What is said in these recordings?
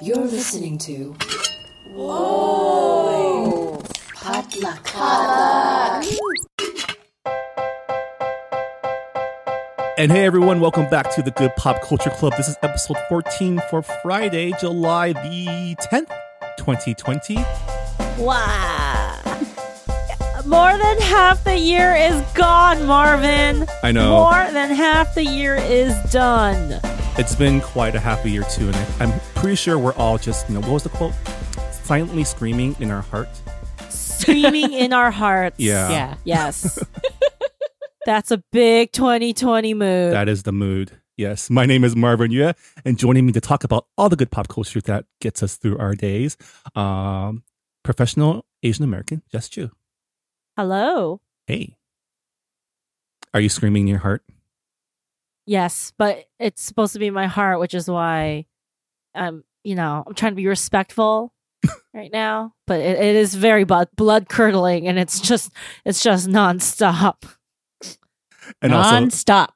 You're listening to. Whoa! Potluck. And hey everyone, welcome back to the Good Pop Culture Club. This is episode 14 for Friday, July the 10th, 2020. Wow. More than half the year is gone, Marvin. I know. More than half the year is done. It's been quite a happy year too, and I, I'm pretty sure we're all just, you know, what was the quote? Silently screaming in our heart. Screaming in our hearts. Yeah. Yeah. Yes. That's a big 2020 mood. That is the mood. Yes. My name is Marvin Yueh, and joining me to talk about all the good pop culture that gets us through our days, um, professional Asian American Jess Chu. Hello. Hey. Are you screaming in your heart? Yes, but it's supposed to be my heart, which is why I'm, you know, I'm trying to be respectful right now. But it, it is very blood curdling, and it's just, it's just nonstop. And also, Non-stop.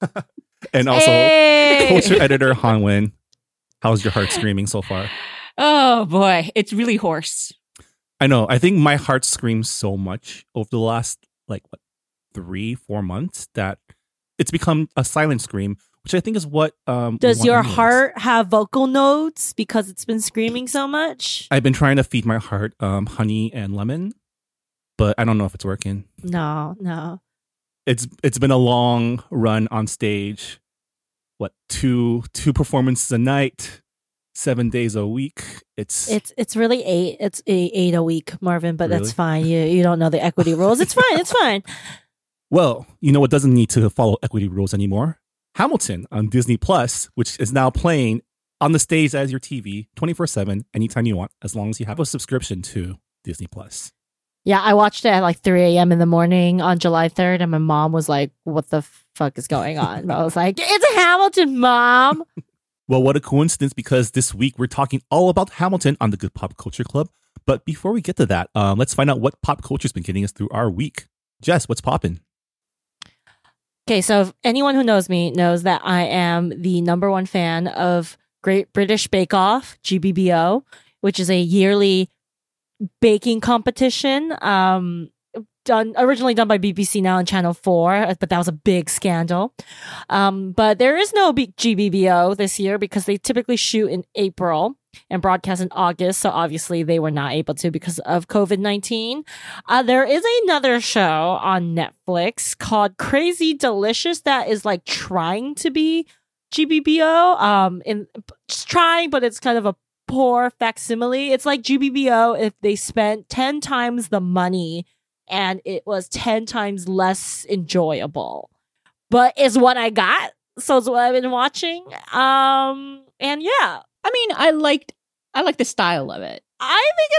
and also, Hey! culture editor Han Wen. How's your heart screaming so far? Oh boy, it's really hoarse. I know. I think my heart screams so much over the last like what three, four months that it's become a silent scream, which I think is what um Does your anyways. heart have vocal nodes because it's been screaming so much? I've been trying to feed my heart um honey and lemon, but I don't know if it's working. No, no. It's it's been a long run on stage. What two two performances a night, seven days a week. It's It's it's really eight. It's eight, eight a week, Marvin. But Really? that's fine. You you don't know the equity rules. It's fine. It's fine. Well, you know what doesn't need to follow equity rules anymore? Hamilton on Disney Plus, which is now playing on the stage as your TV 24 7 anytime you want, as long as you have a subscription to Disney Plus. Yeah, I watched it at like three a.m. in the morning on July third, and my mom was like, "What the fuck is going on?" I was like, "It's Hamilton, mom." Well, what a coincidence because this week we're talking all about Hamilton on the Good Pop Culture Club. But before we get to that, um, let's find out what pop culture's been getting us through our week. Jess, what's popping? Okay, so anyone who knows me knows that I am the number one fan of Great British Bake Off, GBBO, which is a yearly baking competition. Um, done originally done by BBC Now and Channel Four, but that was a big scandal. Um, but there is no GBBO this year because they typically shoot in April and broadcast in August. So obviously they were not able to because of COVID nineteen. Uh, there is another show on Netflix called Crazy Delicious that is like trying to be GBBO. Um, in trying, but it's kind of a poor facsimile. It's like GBBO if they spent ten times the money and it was ten times less enjoyable. But is what I got. So it's what I've been watching. Um, and yeah, I mean, I liked I like the style of it. I think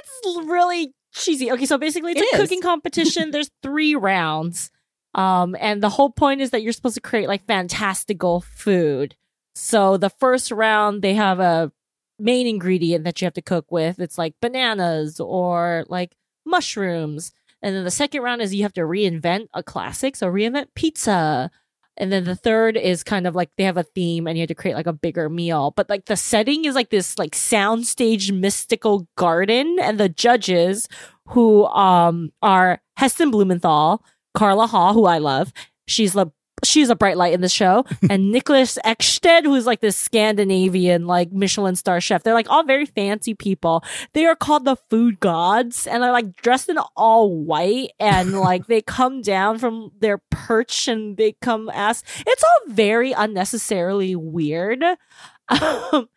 it's really cheesy. Okay, so basically it's It a is. cooking competition. There's three rounds. Um, and the whole point is that you're supposed to create like fantastical food. So the first round they have a main ingredient that you have to cook with. It's like bananas or like mushrooms. And then the second round is you have to reinvent a classic. So reinvent pizza. And then the third is kind of like they have a theme and you have to create like a bigger meal. But like the setting is like this like soundstage mystical garden and the judges who um are Heston Blumenthal, Carla Hall, who I love. She's the she's a bright light in the show, and Niklas Ekstedt, who's like this Scandinavian like Michelin star chef. They're like all very fancy people. They are called the food gods, and they're like dressed in all white, and like they come down from their perch and they come ask. It's all very unnecessarily weird, um,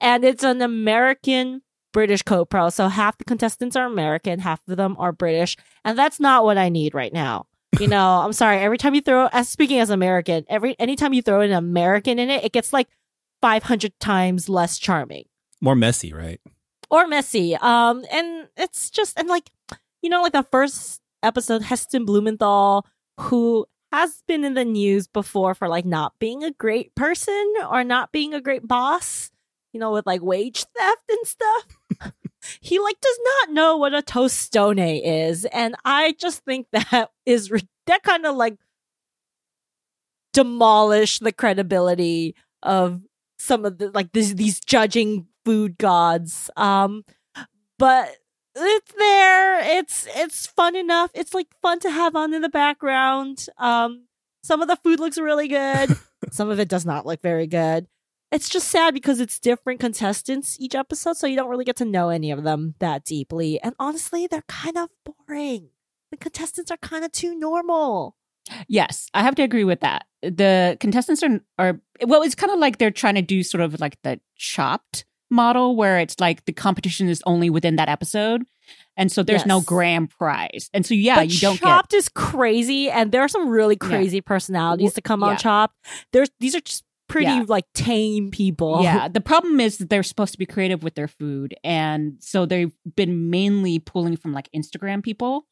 and it's an American. British co-pro, so half the contestants are American, half of them are British, and that's not what I need right now. You know, I'm sorry. Every time you throw, as speaking as American, every anytime you throw an American in it, it gets like 500 times less charming More messy, right? or messy. Um, and it's just and like, you know, like the first episode, Heston Blumenthal, who has been in the news before for like not being a great person or not being a great boss. You know, with like wage theft and stuff. he like does not know what a tostone is and i just think that is that kind of like demolish the credibility of some of the like these these judging food gods. Um, but it's there. It's it's fun enough. It's like fun to have on in the background. Um, some of the food looks really good. some of it does not look very good. It's just sad because it's different contestants each episode, so you don't really get to know any of them that deeply. And honestly, they're kind of boring. The contestants are kind of too normal. Yes, I have to agree with that. The contestants are are well, it's kind of like they're trying to do sort of like the chopped model where it's like the competition is only within that episode. And so there's no grand prize. And so yeah, but you don't get Chopped is crazy, and there are some really Yeah. crazy personalities Wh- to come on yeah. Chopped. There's these are just pretty Yeah. like tame people. Yeah, the problem is that they're supposed to be creative with their food and so they've been mainly pulling from like Instagram people.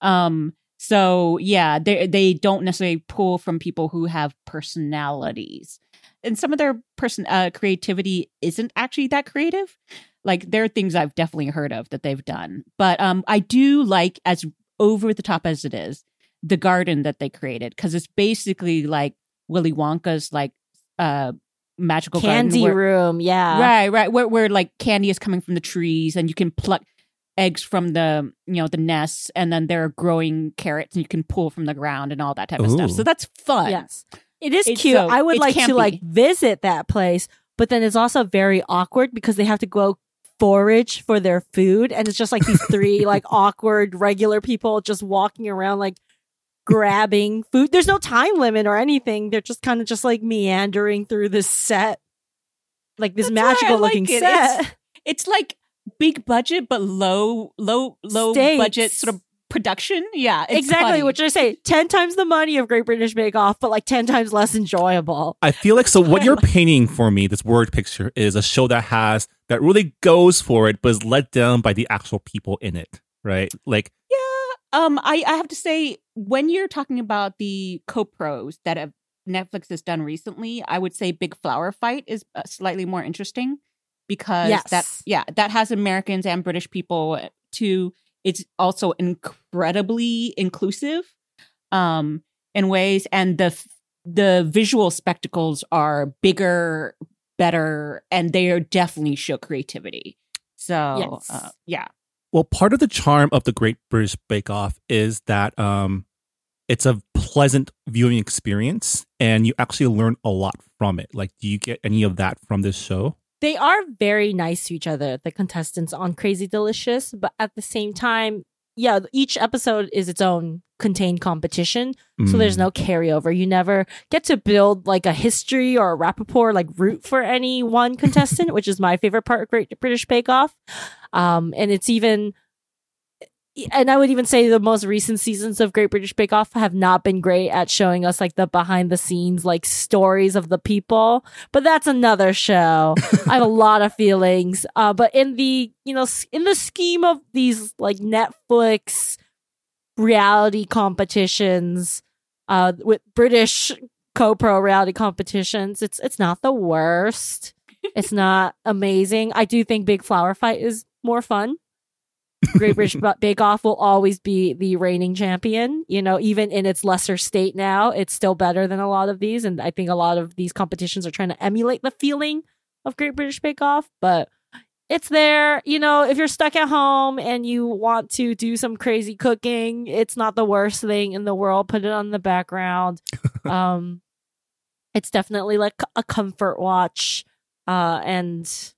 Um so yeah, they they don't necessarily pull from people who have personalities. And some of their person uh, creativity isn't actually that creative. Like there are things I've definitely heard of that they've done. But um I do like as over the top as it is, the garden that they created cuz it's basically like Willy Wonka's like uh magical Candy garden where- room, yeah. right right where, where like candy is coming from the trees and you can pluck eggs from the you know the nests and then there are growing carrots and you can pull from the ground and all that type of stuff so that's fun Yes. It is It's cute. so- I would it's like to like visit that place, but then it's also very awkward because they have to go forage for their food and it's just like these three like awkward regular people just walking around like grabbing food. There's no time limit or anything. They're just kind of just like meandering through this set. Like this That's magical like looking it. set. it's like big budget but low low low Stakes. budget sort of production yeah it's exactly funny. what I say. Ten times the money of Great British Bake Off, but like ten times less enjoyable. I feel like so what you're painting for me, this word picture, is a show that has that really goes for it, but is let down by the actual people in it, right? Like, Yeah. Um, I, I have to say, when you're talking about the co-pros that have Netflix has done recently, I would say Big Flower Fight is uh, slightly more interesting because Yes. that yeah that has Americans and British people too. It's also incredibly inclusive, um, in ways, and the the visual spectacles are bigger, better, and they are definitely show creativity. So Yes. uh, yeah. Well, part of the charm of the Great British Bake Off is that um, it's a pleasant viewing experience, and you actually learn a lot from it. Like, do you get any of that from this show? they are very nice to each other, the contestants on Crazy Delicious, but at the same time, yeah, each episode is its own contained competition. So there's Mm. no carryover. You never get to build like a history or a rapport, like root for any one contestant, which is my favorite part of Great British Bake Off. Um, and it's even, and I would even say the most recent seasons of Great British Bake Off have not been great at showing us like the behind the scenes, like stories of the people. But that's another show. I have a lot of feelings. Uh, but in the, you know, in the scheme of these like Netflix reality competitions, uh, with British co-pro reality competitions, it's, it's not the worst. It's not amazing. I do think Big Flower Fight is more fun. Great British Bake Off will always be the reigning champion. You know, even in its lesser state now, it's still better than a lot of these. And I think a lot of these competitions are trying to emulate the feeling of Great British Bake Off. But it's there. You know, if you're stuck at home and you want to do some crazy cooking, it's not the worst thing in the world. Put it on the background. um, it's definitely like a comfort watch. Uh, and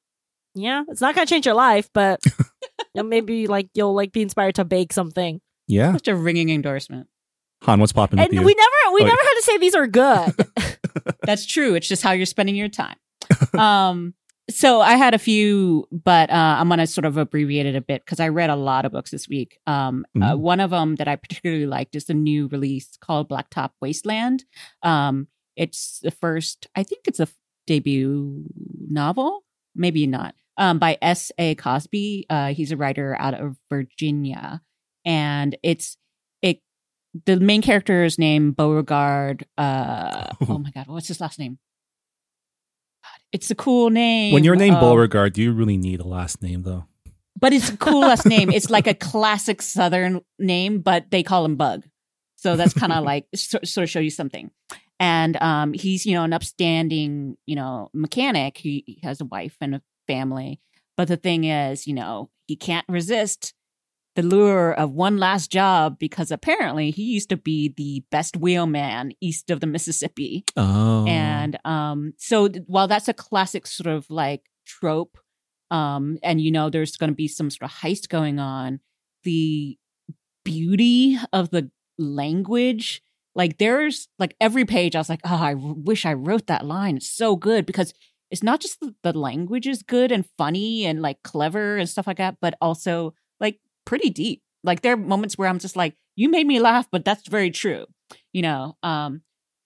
yeah, it's not gonna change your life, but you know, maybe like you'll like be inspired to bake something. Yeah, Such a ringing endorsement. Han, what's popping And we never we Oh, never had to say these are good. That's true. It's just how you're spending your time. um, so I had a few, but uh, I'm going to sort of abbreviate it a bit because I read a lot of books this week. Um, uh, Mhm. one of them that I particularly liked is the new release called Blacktop Wasteland. Um, it's the first, I think it's a debut novel, maybe not, um, by S. A. Cosby. Uh, he's a writer out of Virginia, and it's it. The main character is named Beauregard. Uh, oh my god, what's his last name? God, It's a cool name. when you're named Oh, Beauregard, do you really need a last name though? but it's a cool last name. It's like a classic Southern name, but they call him Bug. So that's kind of like sort, sort of show you something. And um, he's you know an upstanding you know mechanic. He, he has a wife and a family. But the thing is, you know, he can't resist the lure of one last job because apparently he used to be the best wheelman east of the Mississippi. Oh. And um, so th- while that's a classic sort of like trope, um, and you know there's going to be some sort of heist going on, the beauty of the language, like there's like every page, I was like, oh, I wish I wrote that line. It's so good because it's not just the, the language is good and funny and like clever and stuff like that, but also like pretty deep. Like there are moments where I'm just like, you made me laugh, but that's very true, you know. Um,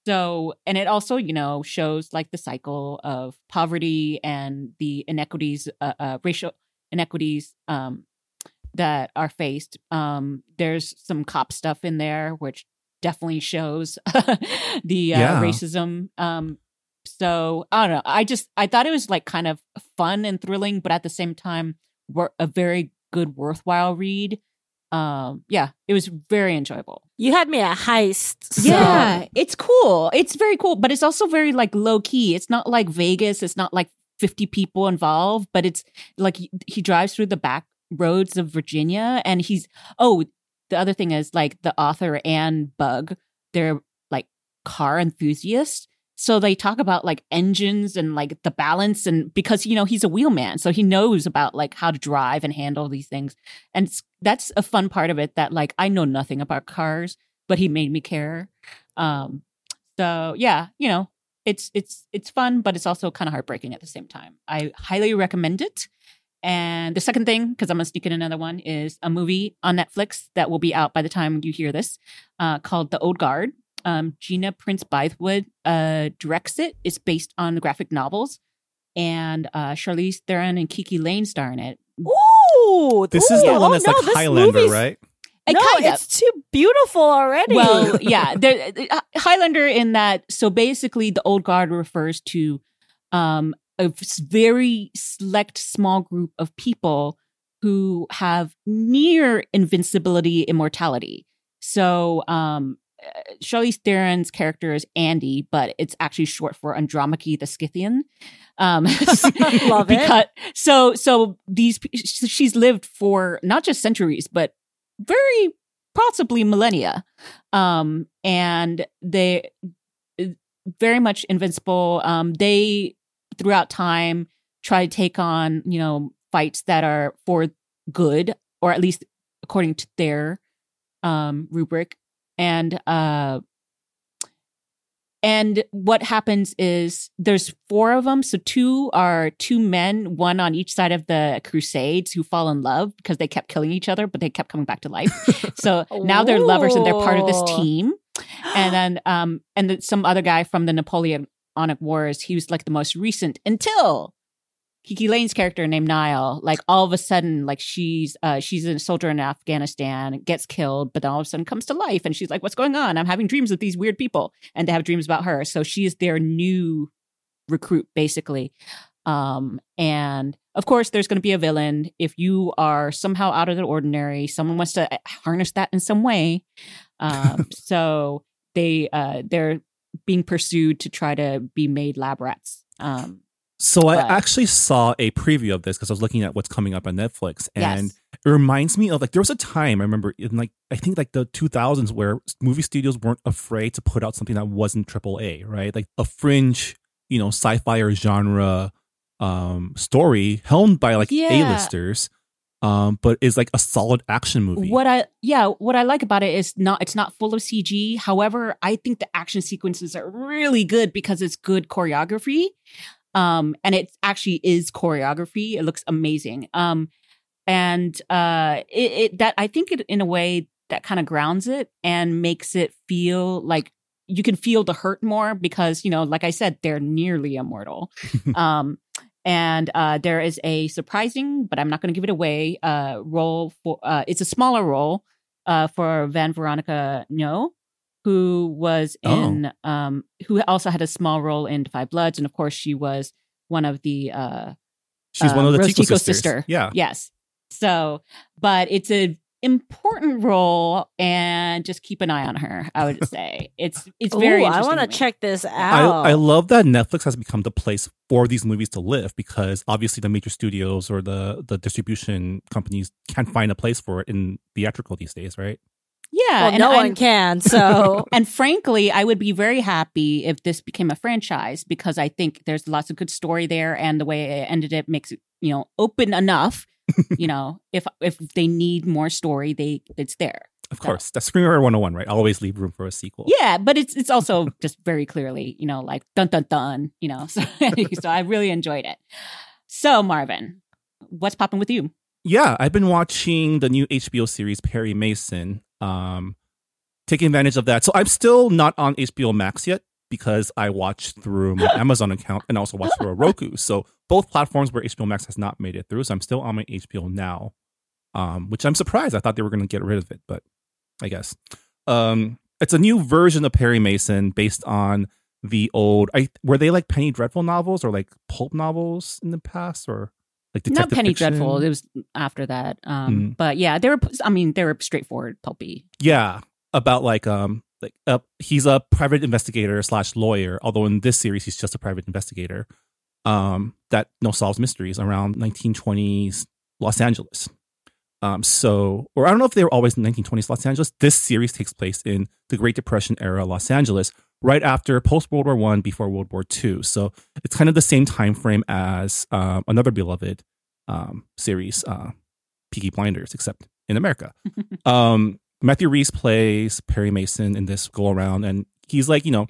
so, and it also, you know, shows like the cycle of poverty and the inequities, uh, uh, racial inequities um, that are faced. Um, there's some cop stuff in there, which definitely shows the uh, Yeah. racism. Um, so I don't know. I just I thought it was like kind of fun and thrilling, but at the same time, wor- a very good, worthwhile read. Um, yeah, it was very enjoyable. You had me at heist. So. Yeah, it's cool. It's very cool, but it's also very like low key. It's not like Vegas. It's not like 50 people involved, but it's like he, he drives through the back roads of Virginia and he's oh, the other thing is like the author and Bug, they're like car enthusiasts. So they talk about like engines and like the balance and because you know he's a wheelman, so he knows about like how to drive and handle these things. And that's a fun part of it that like I know nothing about cars, but he made me care. Um so yeah, you know, it's it's it's fun, but it's also kind of heartbreaking at the same time. I highly recommend it. And the second thing, because I'm gonna sneak in another one, is a movie on Netflix that will be out by the time you hear this, uh, called The Old Guard. Um, Gina Prince Bythewood uh, directs it. It's based on the graphic novels, and uh, Charlize Theron and KiKi Layne star in it. Ooh, this ooh, is the oh one that's no, like this Highlander, right? And no, kind of. it's too beautiful already. Well, yeah, there, uh, Highlander in that. So basically, the old guard refers to um, a very select small group of people who have near invincibility, immortality. So, um, uh, Charlize Theron's character is Andy, but it's actually short for Andromache the Scythian. Um, Love it. So, so these she's lived for not just centuries, but very possibly millennia um and they uh, very much invincible um they throughout time try to take on you know fights that are for good or at least according to their um rubric and uh and what happens is there's four of them. So two are two men, one on each side of the crusades who fall in love because they kept killing each other, but they kept coming back to life. so now they're lovers and they're part of this team. And then um and then some other guy from the Napoleonic Wars, he was like the most recent until KiKi Layne's character named Nile, like all of a sudden, like she's uh she's a soldier in Afghanistan, gets killed, but then all of a sudden comes to life and she's like, What's going on? I'm having dreams with these weird people. And they have dreams about her. So she is their new recruit, basically. Um, and of course there's gonna be a villain. If you are somehow out of the ordinary, someone wants to uh, harness that in some way. Um, so they uh they're being pursued to try to be made lab rats. Um So I actually saw a preview of this because I was looking at what's coming up on Netflix, and yes. it reminds me of like there was a time I remember in like I think like the 2000s where movie studios weren't afraid to put out something that wasn't triple A, right? Like a fringe, you know, sci-fi or genre um story helmed by like Yeah. A-listers, um, but is like a solid action movie. What I yeah, what I like about it is not it's not full of CG. However, I think the action sequences are really good because it's good choreography. Um and it actually is choreography. It looks amazing. Um and uh it, it that I think it in a way that kind of grounds it and makes it feel like you can feel the hurt more because, you know, like I said, they're nearly immortal. um and uh, there is a surprising, but I'm not going to give it away, uh, role for. Uh, it's a smaller role uh, for Van Veronica Ngo, who was Oh. in, um, who also had a small role in Five Bloods, and of course she was one of the. Uh, She's uh, one of the Rose Tico Tico's sisters. sister. Yeah. yes. So, but it's a important role and just keep an eye on her. I would say it's it's Ooh, very. I want want to check this I, out. I love that Netflix has become the place for these movies to live because obviously the major studios or the the distribution companies can't find a place for it in theatrical these days, right? Yeah, well, and no I'm- one can. So And frankly, I would be very happy if this became a franchise because I think there's lots of good story there, and the way it ended it makes it you know open enough. You know, if if they need more story, they it's there. Of So- course, that's Screenwriter 101, right? Always leave room for a sequel. Yeah, but it's it's also just very clearly, you know, like dun dun dun, you know. So so I really enjoyed it. So Marvin, what's popping with you? Yeah, I've been watching the new HBO series Perry Mason. Um, taking advantage of that. So I'm still not on HBO Max yet because I watch through my Amazon account and also watch through a Roku. So both platforms where HBO Max has not made it through. So I'm still on my HBO now, um, which I'm surprised. I thought they were going to get rid of it, but I guess um, it's a new version of Perry Mason based on the old. I were they like Penny Dreadful novels or like pulp novels in the past or like Not Penny fiction? Dreadful. It was after that. Um, Mm. But yeah, they were. I mean, they were straightforward, pulpy. Yeah, about like um like uh, he's a private investigator slash lawyer. Although in this series he's just a private investigator, um that you know solves mysteries around 1920s Los Angeles. Um, so or I don't know if they were always in 1920s Los Angeles. This series takes place in the Great Depression era Los Angeles, right after post World War One, before World War Two. So it's kind of the same time frame as um, another beloved um, series, uh, Peaky Blinders, except in America. um, Matthew Rhys plays Perry Mason in this go around, and he's like, you know,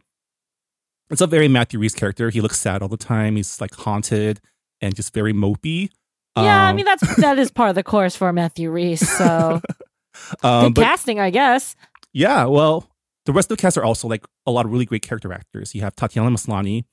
it's a very Matthew Rhys character. He looks sad all the time. He's like haunted and just very mopey. yeah, I Um, mean that's that is part of the course for Matthew Rhys. So um, good but casting, I guess. yeah, well, the rest of the cast are also like a lot of really great character actors. You have Tatiana Maslany,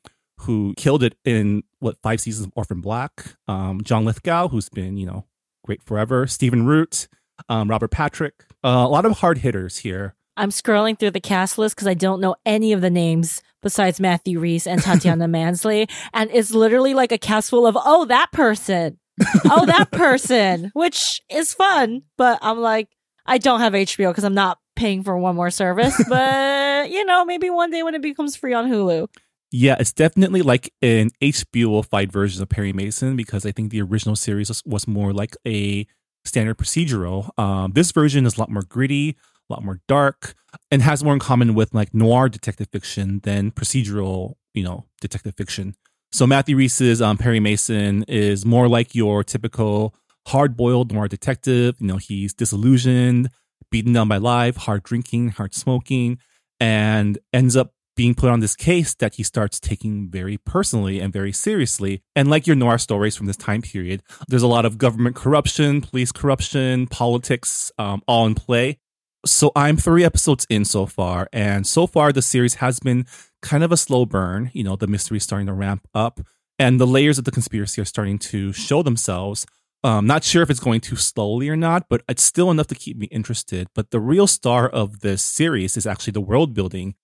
who killed it in what five seasons of Orphan Black. Um, John Lithgow, who's been you know great forever. Stephen Root, um, Robert Patrick. Uh, a lot of hard hitters here. I'm scrolling through the cast list because I don't know any of the names besides Matthew Rhys and Tatiana Mansley, and it's literally like a cast full of oh that person, oh that person, which is fun. But I'm like, I don't have HBO because I'm not paying for one more service. But you know, maybe one day when it becomes free on Hulu. Yeah, it's definitely like an HBO-fied version of Perry Mason because I think the original series was, more like a standard procedural. Um, this version is a lot more gritty, a lot more dark, and has more in common with like noir detective fiction than procedural, you know, detective fiction. So Matthew Rhys's um, Perry Mason is more like your typical hard-boiled noir detective. You know, he's disillusioned, beaten down by life, hard drinking, hard smoking, and ends up being put on this case that he starts taking very personally and very seriously. And like your noir stories from this time period, there's a lot of government corruption, police corruption, politics, um, all in play. So I'm three episodes in so far, and so far the series has been kind of a slow burn. You know, the mystery is starting to ramp up, and the layers of the conspiracy are starting to show themselves. Um, not sure if it's going too slowly or not, but it's still enough to keep me interested. But the real star of this series is actually the world building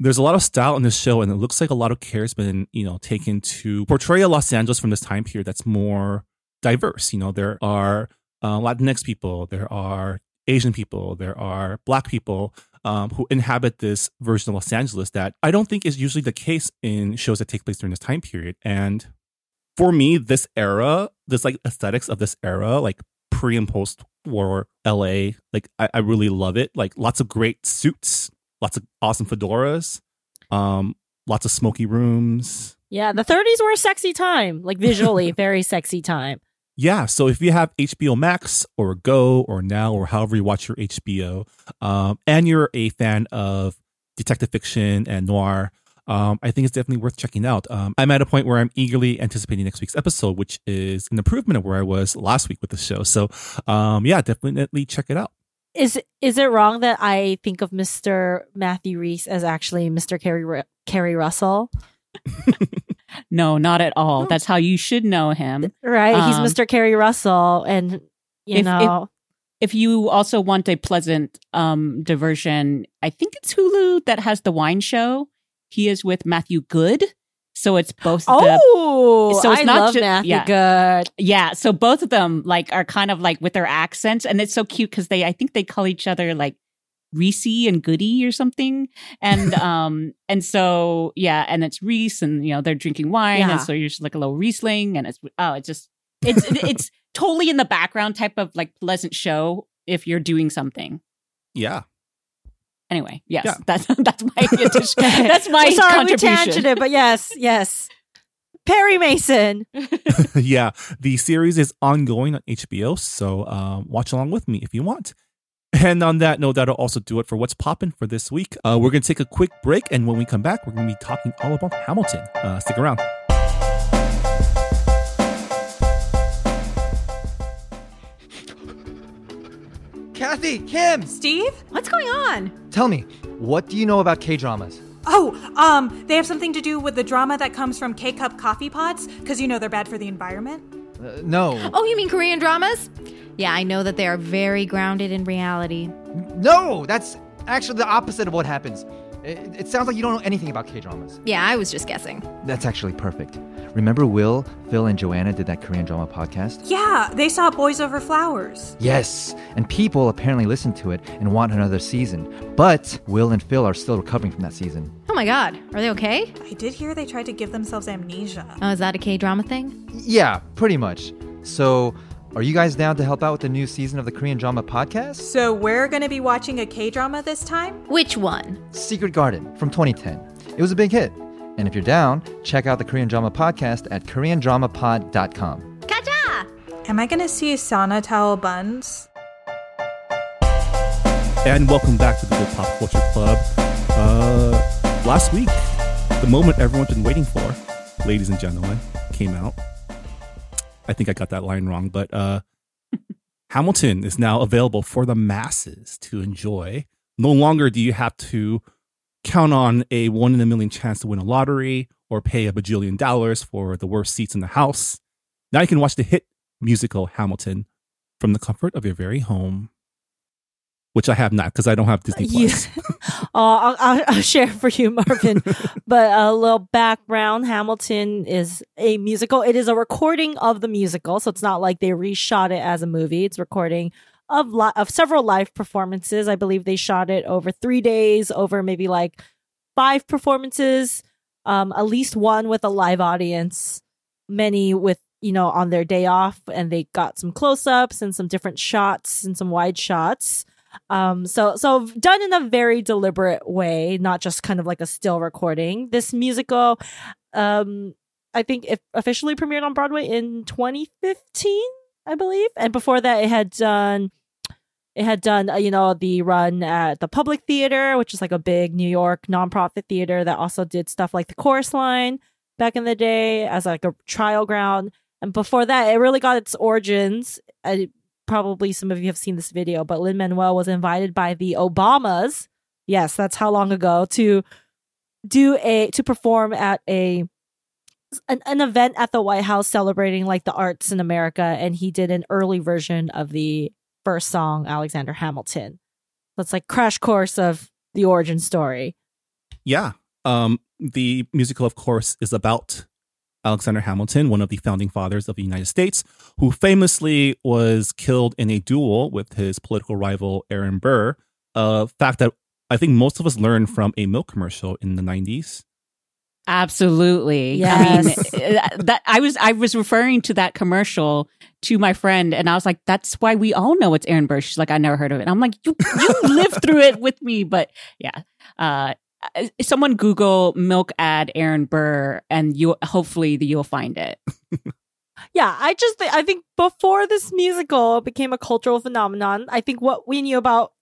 there's a lot of style in this show, and it looks like a lot of care has been, you know, taken to portray a Los Angeles from this time period that's more diverse. You know, there are uh, Latinx people, there are Asian people, there are Black people um, who inhabit this version of Los Angeles that I don't think is usually the case in shows that take place during this time period. And for me, this era, this like aesthetics of this era, like pre and post war LA, like I, I really love it. Like lots of great suits, lots of awesome fedoras, um, lots of smoky rooms. Yeah, the 30s were a sexy time, like visually, very sexy time. Yeah, so if you have HBO Max or Go or Now or however you watch your HBO, um, and you're a fan of detective fiction and noir, um, I think it's definitely worth checking out. Um, I'm at a point where I'm eagerly anticipating next week's episode, which is an improvement of where I was last week with the show. So, um, yeah, definitely check it out. Is is it wrong that I think of Mr. Matthew Rhys as actually Mr. Ru- Keri Russell? No, not at all. That's how you should know him. Right, Um, he's Mr. Keri Russell, and you If- if- know, If you also want a pleasant um, diversion, I think it's Hulu that has the wine show. He is with Matthew Goode. So it's both the Oh, So it's I not love ju- Matthew yeah. Good. yeah. So both of them like are kind of like with their accents, and it's so cute because they I think they call each other like Rhys and Goody or something, and um and so yeah, and it's Rhys, and you know they're drinking wine, Yeah. and so you're just like a little Riesling, and it's oh, it's just it's it's totally in the background type of like pleasant show if you're doing something. Yeah. Anyway, yes, Yeah. that's that's my addition. that's my Well, sorry, contribution. we tangented, but yes, yes. Perry Mason. yeah. The series is ongoing on HBO, so um, watch along with me if you want. And on that note, that'll also do it for what's popping for this week. Uh, we're going to take a quick break, and when we come back, we're going to be talking all about Hamilton. Uh, stick around. Kathy, Kim, Steve? What's going on? tell me, what do you know about K dramas? Oh, um, they have something to do with the drama that comes from K cup coffee pots, because you know they're bad for the environment. Uh, no. Oh, you mean Korean dramas? Yeah, I know that they are very grounded in reality. No, that's actually the opposite of what happens. It, it sounds like you don't know anything about K dramas. Yeah, I was just guessing. That's actually perfect. Remember Will, Phil, and Joanna did that Korean drama podcast? Yeah, they saw Boys Over Flowers. Yes, and people apparently listened to it and want another season. But Will and Phil are still recovering from that season. Oh my god, are they okay? I did hear they tried to give themselves amnesia. Oh, is that a K drama thing? Yeah, pretty much. So, are you guys down to help out with the new season of the Korean drama podcast? So we're gonna be watching a K drama this time? Which one? Secret Garden from 2010. It was a big hit. And if you're down, check out the Korean Drama Podcast at koreandramapod.com. Kaja! Am I gonna see Sana towel buns? And welcome back to the Good Pop Culture Club. Uh, last week, the moment everyone's been waiting for, ladies and gentlemen, came out. I think I got that line wrong, but uh, Hamilton is now available for the masses to enjoy. No longer do you have to count on a one in a million chance to win a lottery or pay a bajillion dollars for the worst seats in the house. Now you can watch the hit musical Hamilton from the comfort of your very home which I have not because I don't have Disney Plus. Uh, I'll, I'll, I'll share for you, Marvin. but a little background: Hamilton is a musical. It is a recording of the musical, so it's not like they reshot it as a movie. It's recording of li- of several live performances. I believe they shot it over three days, over maybe like five performances, um, at least one with a live audience, many with you know on their day off, and they got some close ups and some different shots and some wide shots. Um, so so done in a very deliberate way, not just kind of like a still recording. This musical, um, I think it officially premiered on Broadway in 2015, I believe, and before that, it had done. It had done, uh, you know, the run at the Public Theater, which is like a big New York nonprofit theater that also did stuff like the Chorus Line back in the day as like a trial ground. And before that, it really got its origins. Probably some of you have seen this video, but Lin Manuel was invited by the Obamas. Yes, that's how long ago to do a to perform at a an, an event at the White House celebrating like the arts in America, and he did an early version of the first song, Alexander Hamilton. So like crash course of the origin story. Yeah. Um, the musical, of course, is about Alexander Hamilton, one of the founding fathers of the United States, who famously was killed in a duel with his political rival Aaron Burr. A fact that I think most of us learned from a milk commercial in the 90s. Absolutely. Yes. I mean, that I was I was referring to that commercial to my friend, and I was like, "That's why we all know it's Aaron Burr." She's like, "I never heard of it." And I'm like, "You you lived through it with me," but yeah. Uh, someone Google milk ad Aaron Burr, and you hopefully you'll find it. Yeah, I just think I think before this musical became a cultural phenomenon, I think what we knew about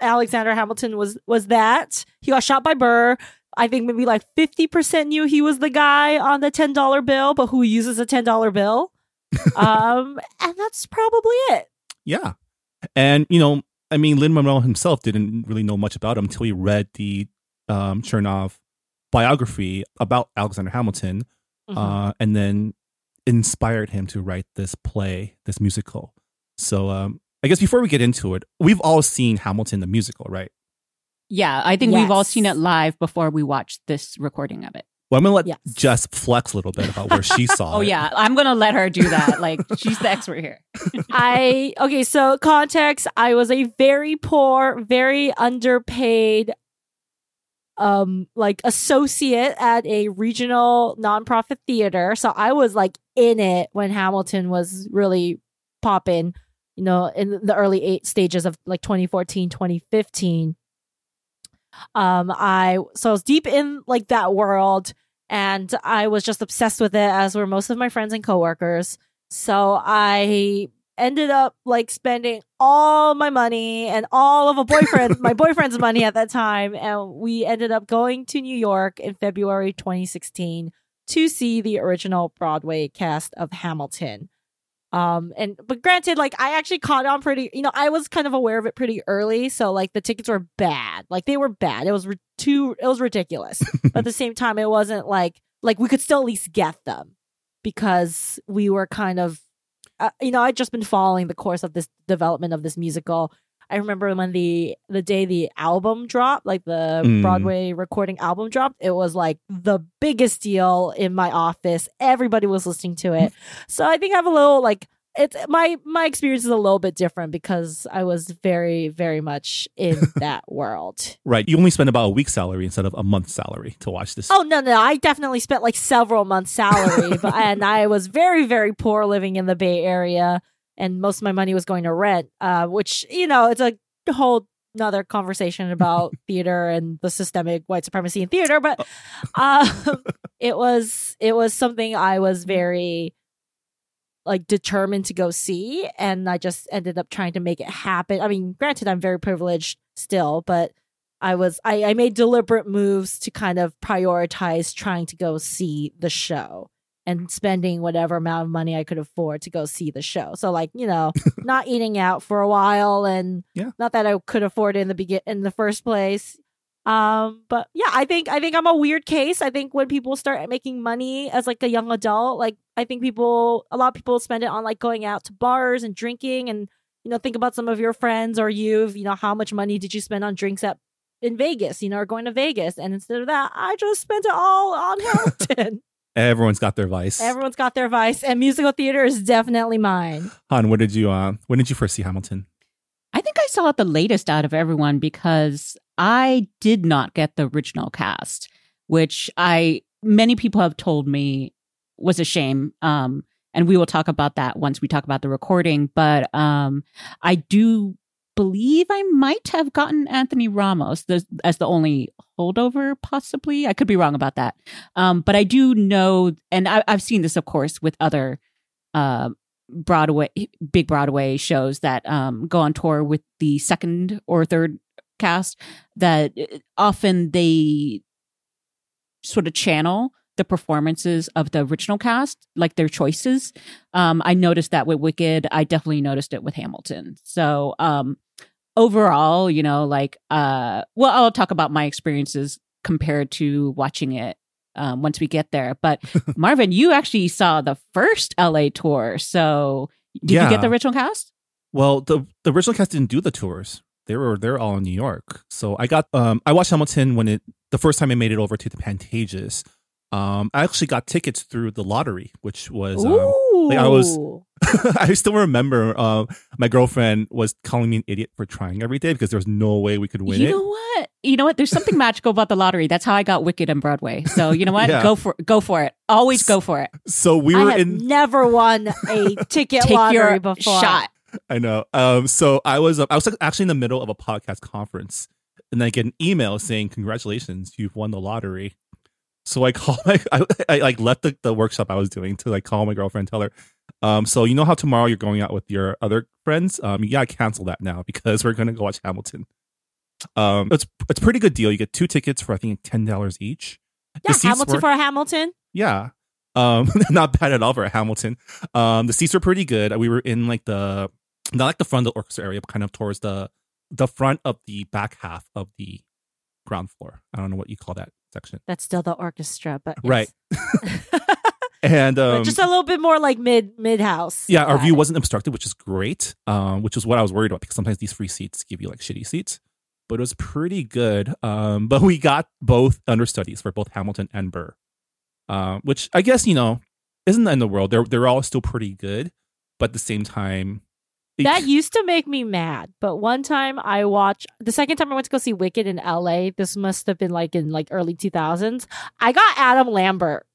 Alexander Hamilton was was that he got shot by Burr. I think maybe like fifty percent knew he was the guy on the ten dollar bill, but who uses a ten dollar bill? um, and that's probably it. Yeah. And, you know, I mean, Lin Manuel himself didn't really know much about him until he read the um, Chernow biography about Alexander Hamilton, Mm-hmm. uh, and then inspired him to write this play, this musical. So, um, I guess before we get into it, we've all seen Hamilton the musical, right? Yeah, I think we've all seen it live before we watched this recording of it. Well, I'm gonna let Yes. Jess flex a little bit about where she saw Oh it. yeah, I'm gonna let her do that. Like she's the expert here. I okay, so context, I was a very poor, very underpaid um like associate at a regional nonprofit theater. So I was like in it when Hamilton was really popping, you know, in the early eight stages of like 2014, 2015. Um I so I was deep in like that world and I was just obsessed with it as were most of my friends and coworkers. So I ended up like spending all my money and all of a boyfriend my boyfriend's money at that time and we ended up going to New York in February 2016 to see the original Broadway cast of Hamilton. Um and but granted like I actually caught on pretty you know I was kind of aware of it pretty early so like the tickets were bad. Like they were bad. It was ri- too it was ridiculous. But at the same time it wasn't like like we could still at least get them because we were kind of uh, you know i'd just been following the course of this development of this musical. I remember when the the day the album dropped like the Mm. broadway recording album dropped it was like the biggest deal in my office. Everybody was listening to it. So i think i have a little like it's my my experience is a little bit different because i was very very much in that world Right. You only spend about a week's salary instead of a month's salary to watch this. Oh no, no, I definitely spent like several months' salary, but and I was very, very poor living in the Bay Area, and most of my money was going to rent. Uh, which you know, it's a whole another conversation about theater and the systemic white supremacy in theater. But um, it was it was something I was very like determined to go see, and I just ended up trying to make it happen. I mean, granted, I'm very privileged still, but I was I, I made deliberate moves to kind of prioritize trying to go see the show and spending whatever amount of money I could afford to go see the show. So like, you know, not eating out for a while and Yeah. not that I could afford it in the begin in the first place. Um, but yeah, I think I think I'm a weird case. I think when people start making money as like a young adult, like I think people a lot of people spend it on like going out to bars and drinking and you know, think about some of your friends or you, you know, how much money did you spend on drinks at in Vegas, you know, or going to Vegas. And instead of that, I just spent it all on Hamilton. Everyone's got their vice. Everyone's got their vice, and musical theater is definitely mine. Han, when did you uh when did you first see Hamilton? I saw the latest out of everyone because I did not get the original cast, which I many people have told me was a shame. Um, and we will talk about that once we talk about the recording. But um, I do believe I might have gotten Anthony Ramos the, as the only holdover, possibly. I could be wrong about that. Um, but I do know, and I, I've seen this, of course, with other uh, Broadway, big Broadway shows that um, go on tour with the second or third cast, that uh, often they sort of channel the performances of the original cast, like their choices. Um, I noticed that with Wicked. I definitely noticed it with Hamilton. So um, overall, you know, like, uh, well, I'll talk about my experiences compared to watching it um, once we get there. But Marvin, you actually saw the first LA tour. So did you get the original cast? Well, the the original cast didn't do the tours. They were they're all in New York. So I got um I watched Hamilton when it the first time I made it over to the Pantages. Um I actually got tickets through the lottery, which was um, like, I was- I still remember uh, my girlfriend was calling me an idiot for trying every day because there was no way we could win you it. know what? You know what? There's something magical about the lottery. That's how I got Wicked and Broadway. So you know what? Yeah. Go for go for it. Always go for it. So we I were have in never won a ticket Take lottery your before. shot. I know. Um, so I was uh, I was actually in the middle of a podcast conference, and I get an email saying, "Congratulations, you've won the lottery." So I call my I, I like left the, the workshop I was doing to like call my girlfriend, tell her, um, so you know how tomorrow you're going out with your other friends, um, you gotta cancel that now because we're gonna go watch Hamilton. Um, it's it's a pretty good deal. You get two tickets for I think ten dollars each. Yeah, Hamilton were- for a Hamilton. yeah. Um, not bad at all for a Hamilton. Um, the seats were pretty good. We were in like the not like the front of the orchestra area, but kind of towards the the front of the back half of the ground floor. I don't know what you call that section. That's still the orchestra, but yes. Right. And um, just a little bit more like mid mid house. yeah, our view wasn't obstructed, which is great. Um, which is what I was worried about because sometimes these free seats give you like shitty seats. But it was pretty good. Um, but we got both understudies for both Hamilton and Burr. uh, which I guess you know isn't the end of the world. They're they're all still pretty good, but at the same time, That used to make me mad, but one time I watched the second time I went to go see Wicked in LA. This must have been like in like early two thousands. I got Adam Lambert,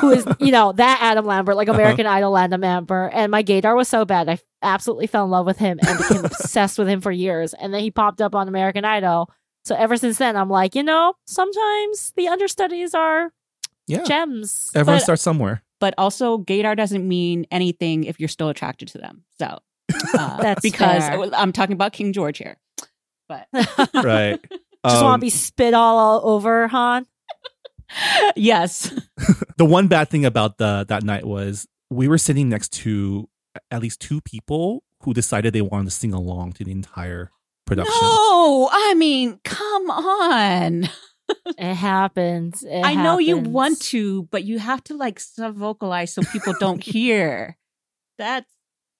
who is you know that Adam Lambert, like Uh-huh. American Idol Adam Lambert, and my gaydar was so bad I absolutely fell in love with him and became obsessed with him for years. And then he popped up on American Idol. So ever since then, I'm like, you know, sometimes the understudies are yeah, gems. everyone But- starts somewhere. But also, gaydar doesn't mean anything if you're still attracted to them. So uh, That's because fair. I'm talking about King George here. But right. Just want Um, to be spit all, all over Han. yes, the one bad thing about the that night was we were sitting next to at least two people who decided they wanted to sing along to the entire production. no, I mean, come on. It happens. It I know you want to, but you have to like sub vocalize so people don't hear. That's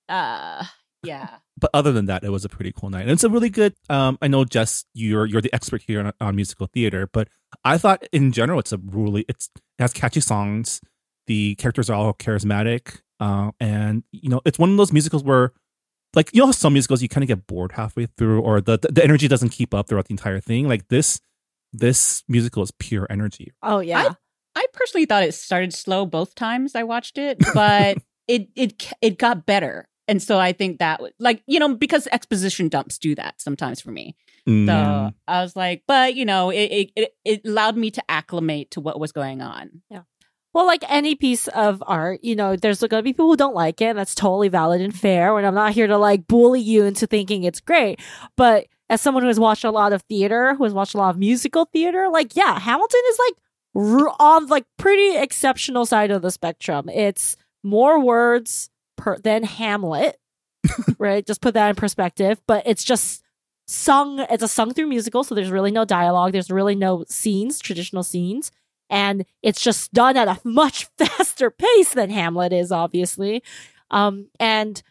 uh yeah. But other than that, it was a pretty cool night. And it's a really good. Um, I know Jess, you're you're the expert here on, on musical theater, but I thought in general it's a really it's it has catchy songs. The characters are all charismatic, uh, and you know it's one of those musicals where, like you know, some musicals you kind of get bored halfway through, or the, the the energy doesn't keep up throughout the entire thing. Like this, this musical is pure energy. Oh yeah. I personally thought it started slow both times I watched it, but it it it got better. And so I think that like, you know, because exposition dumps do that sometimes for me. So Mm. I was like, but you know, it, it it it allowed me to acclimate to what was going on. Yeah. Well, like any piece of art, you know, there's going to be people who don't like it, and that's totally valid and fair. And I'm not here to like bully you into thinking it's great. But as someone who has watched a lot of theater, who has watched a lot of musical theater, like, yeah, Hamilton is like r- on like pretty exceptional side of the spectrum. It's more words per than Hamlet, right? Just put that in perspective. But it's just sung. It's a sung through musical, so there's really no dialogue. There's really no scenes, traditional scenes and it's just done at a much faster pace than Hamlet is, obviously. Um, and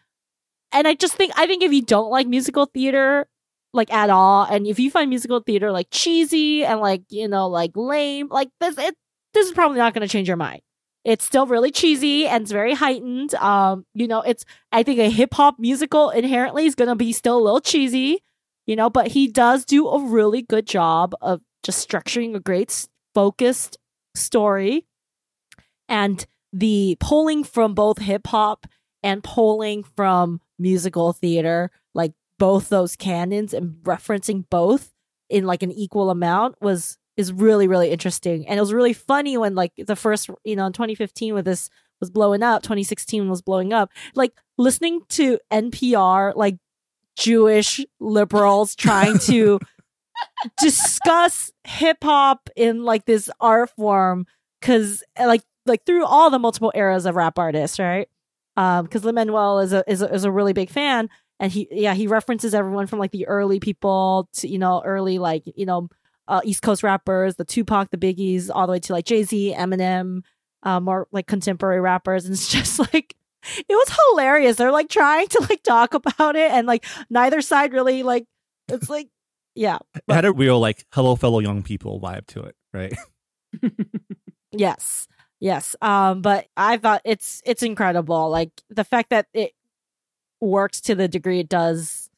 and I just think I think if you don't like musical theater like at all, and if you find musical theater like cheesy and like you know like lame, like this it this is probably not going to change your mind. It's still really cheesy and it's very heightened. Um, you know, it's I think a hip hop musical inherently is going to be still a little cheesy, you know, but he does do a really good job of just structuring a great focused story and the pulling from both hip hop and pulling from musical theater like both those canons and referencing both in like an equal amount was is really really interesting and it was really funny when like the first you know in 2015 when this was blowing up 2016 was blowing up like listening to npr like jewish liberals trying to discuss hip hop in like this art form because like like through all the multiple eras of rap artists, right? Um, because Lin Manuel is a, is a is a really big fan, and he yeah he references everyone from like the early people to you know early like you know uh, East Coast rappers, the Tupac, the Biggies, all the way to like Jay Z, Eminem, uh, more like contemporary rappers, and it's just like it was hilarious. They're like trying to like talk about it, and like neither side really like it's like yeah it had a real like "Hello, fellow young people" vibe to it, right? Yes. Yes. Um, but I thought it's it's incredible. Like the fact that it works to the degree it does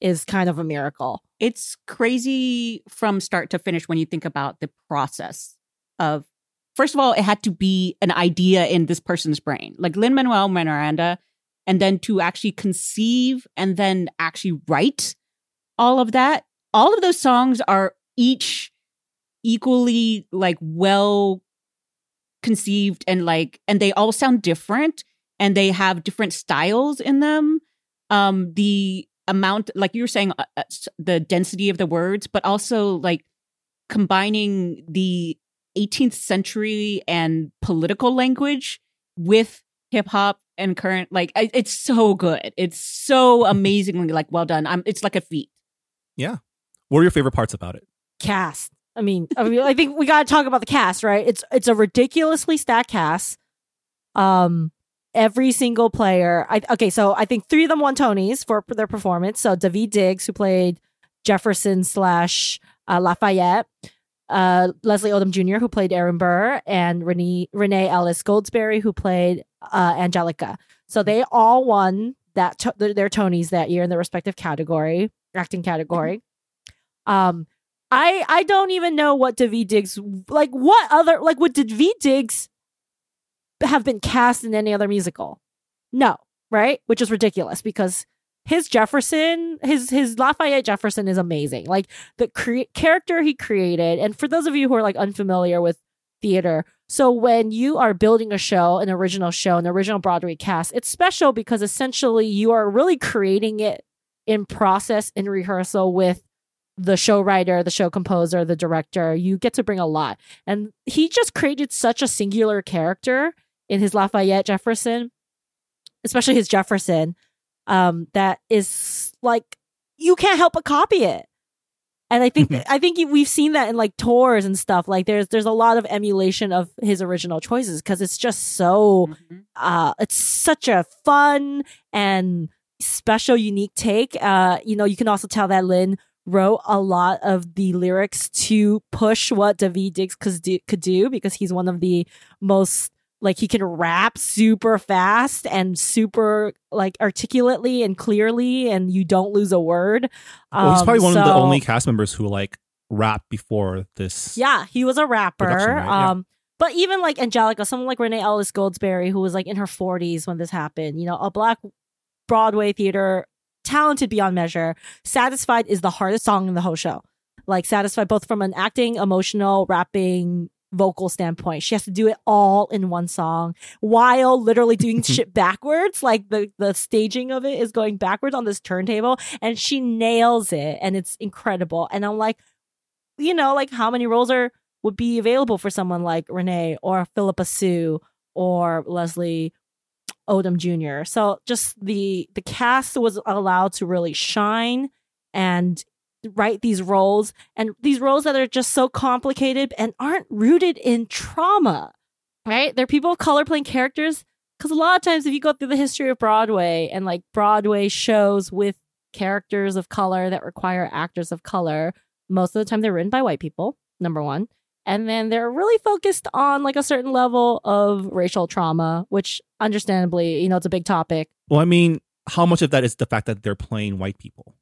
is kind of a miracle. It's crazy from start to finish when you think about the process of first of all, it had to be an idea in this person's brain, like Lin Manuel Miranda, and then to actually conceive and then actually write all of that. All of those songs are each equally like well conceived and like and they all sound different and they have different styles in them um the amount like you were saying uh, uh, the density of the words but also like combining the 18th century and political language with hip hop and current like it's so good it's so amazingly like well done i'm it's like a feat Yeah. What are your favorite parts about it? Cast. I mean, I mean, I think we got to talk about the cast, right? It's it's a ridiculously stacked cast. Um, every single player. I okay, so I think three of them won Tonys for their performance. So Daveed Diggs, who played Jefferson slash uh, Lafayette, uh, Leslie Odom Jr., who played Aaron Burr, and Renee, Renee Elise Goldsberry, who played uh, Angelica. So they all won that to- their Tonys that year in their respective category, acting category. Um, I I don't even know what Daveed Diggs like. What other like would Daveed Diggs have been cast in any other musical? No, right? Which is ridiculous because his Jefferson, his his Lafayette Jefferson is amazing. Like the cre- character he created, and for those of you who are like unfamiliar with theater, so when you are building a show, an original show, an original Broadway cast, it's special because essentially you are really creating it in process in rehearsal with the show writer, the show composer, the director. You get to bring a lot. And he just created such a singular character in his Lafayette Jefferson, especially his Jefferson, um, that is like you can't help but copy it. And I think I think we've seen that in like tours and stuff. Like there's there's a lot of emulation of his original choices because it's just so Mhm. uh it's such a fun and special unique take uh you know you can also tell that Lin wrote a lot of the lyrics to push what Daveed Diggs could do, could do because he's one of the most like he can rap super fast and super like articulately and clearly and you don't lose a word well, he's Um, probably one of the only cast members who like rap before this. yeah, he was a rapper. Right? Yeah. Um, but even like Angelica, someone like Renee Elise Goldsberry, who was like in her 40s when this happened, you know, a black Broadway theater, talented beyond measure. Satisfied is the hardest song in the whole show. Like satisfied both from an acting, emotional, rapping, vocal standpoint. She has to do it all in one song while literally doing shit backwards. Like the the staging of it is going backwards on this turntable and she nails it and it's incredible. And I'm like, you know, like how many roles are would be available for someone like Renee or Phillipa Soo or Leslie Odom Jr. So just the the cast was allowed to really shine and write these roles and these roles that are just so complicated and aren't rooted in trauma. Right? They're people of color playing characters because a lot of times if you go through the history of Broadway and like Broadway shows with characters of color that require actors of color, most of the time they're written by white people, number one. And then they're really focused on like a certain level of racial trauma, which understandably, you know, it's a big topic. Well, I mean, how much of that is the fact that they're playing white people?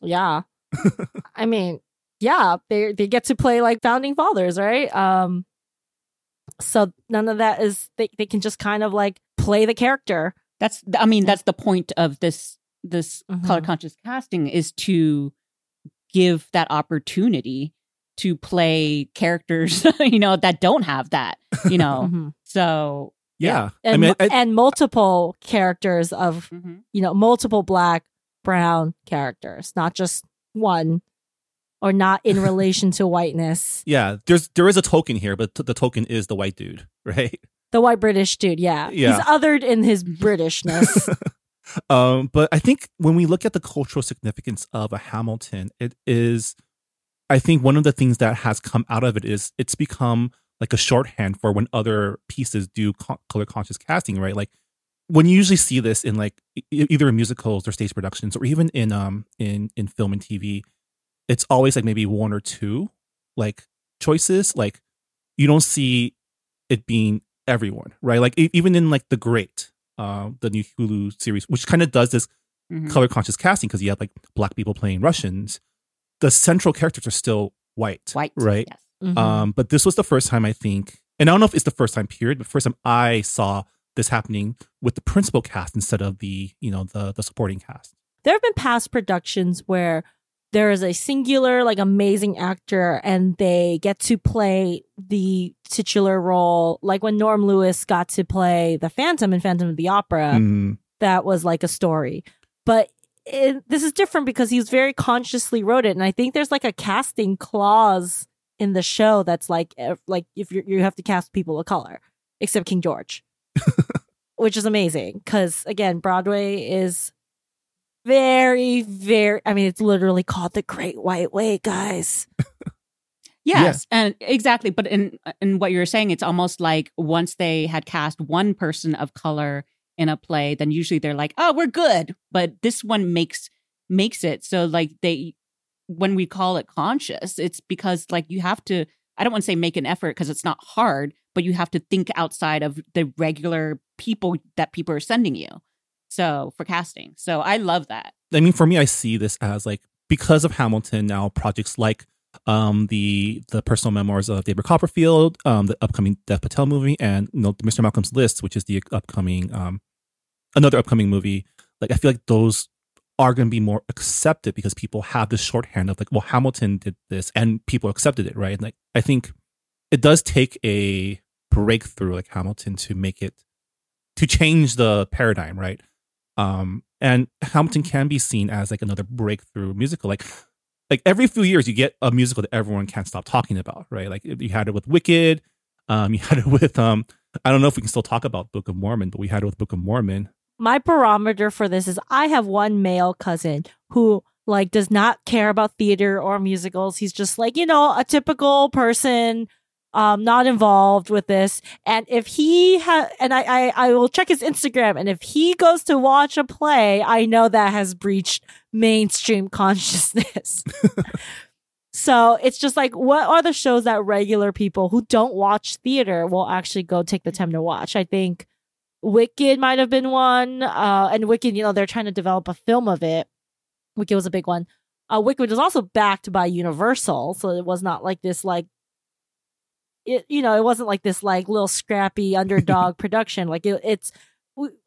Yeah. I mean, yeah, they they get to play like founding fathers, right? Um so none of that is they, they can just kind of like play the character. That's I mean that's the point of this this Mhm. color conscious casting is to give that opportunity to play characters you know that don't have that you know Mhm. so Yeah, And, I mean, I, and multiple characters of mhm. you know, multiple black, brown characters, not just one or not in relation to whiteness. yeah. There's there is a token here, but t- the token is the white dude, right? The white British dude, yeah. Yeah. He's othered in his Britishness. um, but I think when we look at the cultural significance of a Hamilton, it is, I think one of the things that has come out of it is it's become like a shorthand for when other pieces do co- color conscious casting, right? Like when you usually see this in like either in musicals or stage productions or even in um in in film and TV, it's always like maybe one or two like choices. Like you don't see it being everyone, right? Like even in like the Great, uh, the new Hulu series, which kind of does this Mhm. color conscious casting because you have like black people playing Russians. The central characters are still white, white right? yes. Mhm. Um, but this was the first time I think, and I don't know if it's the first time period, but first time I saw this happening with the principal cast instead of the you know the the supporting cast. there have been past productions where there is a singular, like amazing actor and they get to play the titular role. Like when Norm Lewis got to play the Phantom in Phantom of the Opera. Mm, that was like a story. But it, this is different because he's very consciously wrote it, and I think there's like a casting clause in the show that's like if, like if you you have to cast people of color, except King George, which is amazing because again, Broadway is very very. I mean, it's literally called the Great White Way, guys. Yes, and exactly. But in in what you were saying, it's almost like once they had cast one person of color in a play, then usually they're like, "Oh, we're good." But this one makes makes it so like they when we call it conscious, it's because like you have to I don't want to say make an effort because it's not hard, but you have to think outside of the regular people that people are sending you. So for casting. So I love that. I mean, for me, I see this as like because of Hamilton now, projects like um, the the personal memoirs of David Copperfield, um, the upcoming Dev Patel movie, and you know, Mr. Malcolm's List, which is the upcoming um, another upcoming movie. Like I feel like those are going to be more accepted because people have this shorthand of like, well, Hamilton did this, and people accepted it, right? And like I think it does take a breakthrough like Hamilton to make it to change the paradigm, right? Um, and Hamilton can be seen as like another breakthrough musical. Like like every few years you get a musical that everyone can't stop talking about, right? Like you had it with Wicked, um, you had it with um, I don't know if we can still talk about Book of Mormon, but we had it with Book of Mormon. My barometer for this is I have one male cousin who like does not care about theater or musicals. He's just like, you know, a typical person um, not involved with this. And if he ha- and I, I, I will check his Instagram, and if he goes to watch a play, I know that has breached mainstream consciousness. so it's just like, what are the shows that regular people who don't watch theater will actually go take the time to watch? I think Wicked might have been one, uh, and Wicked, you know, they're trying to develop a film of it. Wicked was a big one. Uh, Wicked was also backed by Universal, so it was not like this like it you know it wasn't like this like little scrappy underdog production. Like it, it's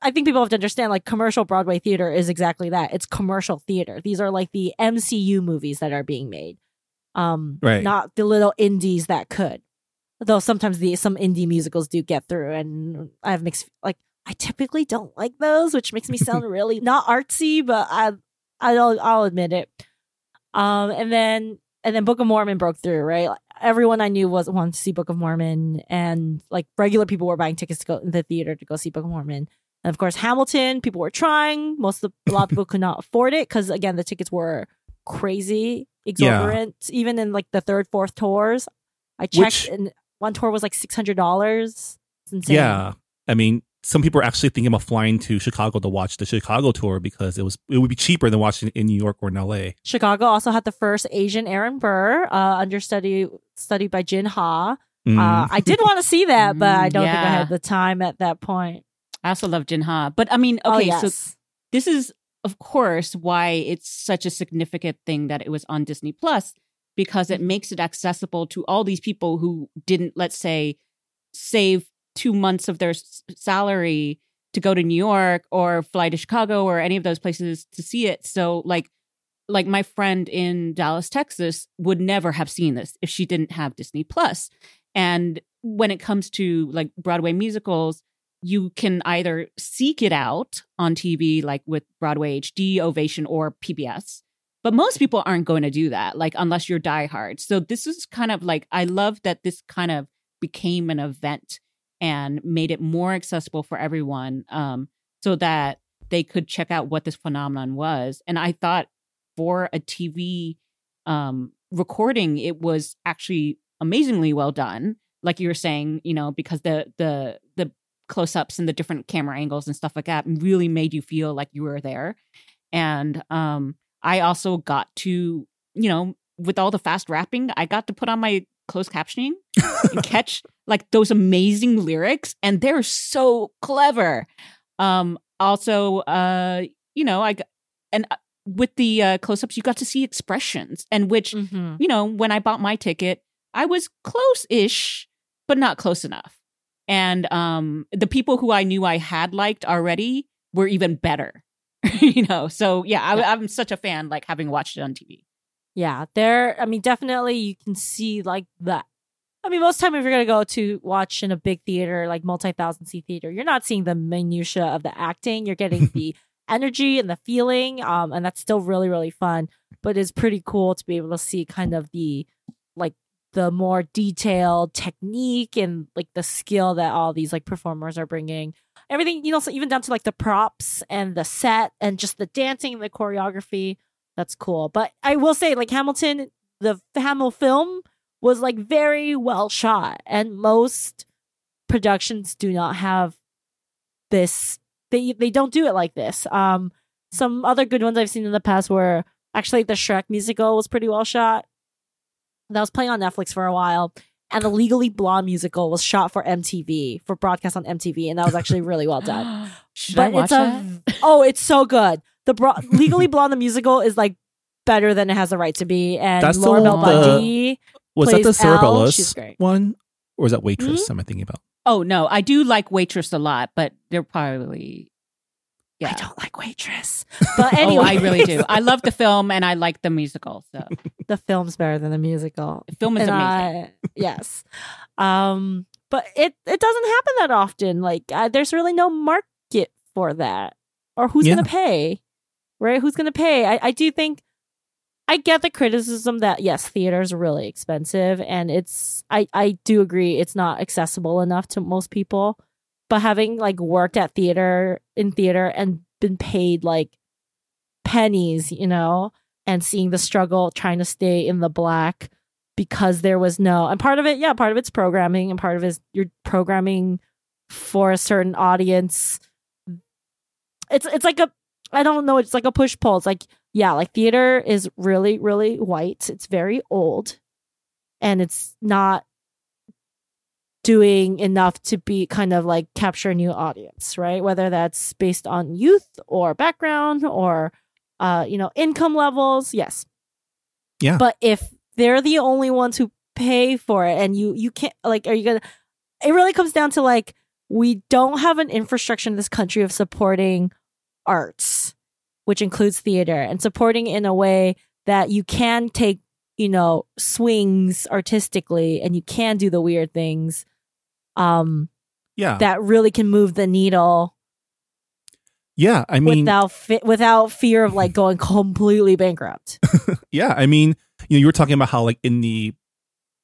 i think people have to understand like commercial broadway theater is exactly that. It's commercial theater. These are like the mcu movies that are being made. Um Right. not the little indies that could. Though sometimes the some indie musicals do get through and i have mixed like i typically don't like those which makes me sound really not artsy but i i'll i'll admit it. Um and then and then book of mormon broke through right everyone I knew was wanted to see Book of Mormon, and like regular people were buying tickets to go in the theater to go see Book of Mormon. And of course, Hamilton, people were trying. Most of the, a lot of people could not afford it because again, the tickets were crazy, exorbitant. Even in like the third, fourth tours, I checked, Which- and one tour was like six hundred dollars. Insane. Yeah, I mean, some people are actually thinking about flying to Chicago to watch the Chicago tour because it was it would be cheaper than watching it in New York or in L.A. Chicago also had the first Asian Aaron Burr, uh, understudy studied by Jin Ha. Mm. Uh, I did want to see that, but I don't think I had the time at that point. I also love Jin Ha. But I mean, oh okay, yes. so this is of course why it's such a significant thing that it was on Disney Plus because it makes it accessible to all these people who didn't let's say save 2 months of their s- salary to go to New York or fly to Chicago or any of those places to see it. So like like my friend in Dallas, Texas would never have seen this if she didn't have Disney Plus. And when it comes to like Broadway musicals, you can either seek it out on TV, like with Broadway HD, Ovation, or PBS. But most people aren't going to do that, like unless you're diehard. So this is kind of like I love that this kind of became an event and made it more accessible for everyone, um, so that they could check out what this phenomenon was. And I thought for a TV um, recording, it was actually amazingly well done. Like you were saying, you know, because the the the close ups and the different camera angles and stuff like that really made you feel like you were there. And um, I also got to, you know, with all the fast rapping, I got to put on my closed captioning and catch like those amazing lyrics, and they're so clever. Um, also, uh, you know, I got, and uh, with the uh, close ups, you got to see expressions, and which Mhm. you know, when I bought my ticket, I was close ish, but not close enough. And um, the people who I knew I had liked already were even better, you know. So yeah, I, I'm such a fan, like having watched it on TV. Yeah, there. I mean, definitely you can see like that. I mean, most time if you're gonna go to watch in a big theater, like multi-thousand seat theater, you're not seeing the minutia of the acting. You're getting the energy and the feeling, um, and that's still really really fun. But it's pretty cool to be able to see kind of the like the more detailed technique and like the skill that all these like performers are bringing. Everything, you know, so even down to like the props and the set and just the dancing and the choreography that's cool. But I will say, like Hamilton, the Hamill film was like very well shot, and most productions do not have this. They they don't do it like this. Um, some other good ones I've seen in the past were actually the Shrek musical was pretty well shot. That was playing on Netflix for a while, and the Legally Blonde musical was shot for MTV for broadcast on MTV, and that was actually really well done. Should but I watch it's a that? oh, it's so good. The bro- Legally Blonde the musical is like better than it has the right to be, and That's the Laura Bell one the- Bundy. Was that the plays Sarah Elle. Bareilles She's great. one, or is that Waitress? Am I thinking about? Oh no, I do like Waitress a lot, but they're probably yeah. I don't like Waitress, but anyway, Oh, I really do. I love the film and I like the musical. So the film's better than the musical. the film is And amazing. I- yes, um, but it it doesn't happen that often. Like uh, there's really no market for that, or who's Yeah. gonna pay, right? Who's gonna pay? I I do think. I get the criticism that yes, theater is really expensive, and it's I I do agree it's not accessible enough to most people. But having like worked at theater in theater and been paid like pennies, you know, and seeing the struggle trying to stay in the black because there was no and part of it, yeah, part of it's programming and part of it is you're programming for a certain audience. It's it's like a I don't know, it's like a push pull. It's like, yeah, like theater is really, really white. It's very old. And it's not doing enough to be kind of like capture a new audience, right? Whether that's based on youth or background or uh, you know, income levels. Yes. Yeah. But if they're the only ones who pay for it and you you can't like are you gonna it really comes down to like we don't have an infrastructure in this country of supporting arts, which includes theater, and supporting in a way that you can take, you know, swings artistically and you can do the weird things um Yeah, that really can move the needle yeah. I mean, without fi- without fear of like going completely bankrupt. yeah. I mean, you know, you were talking about how like in the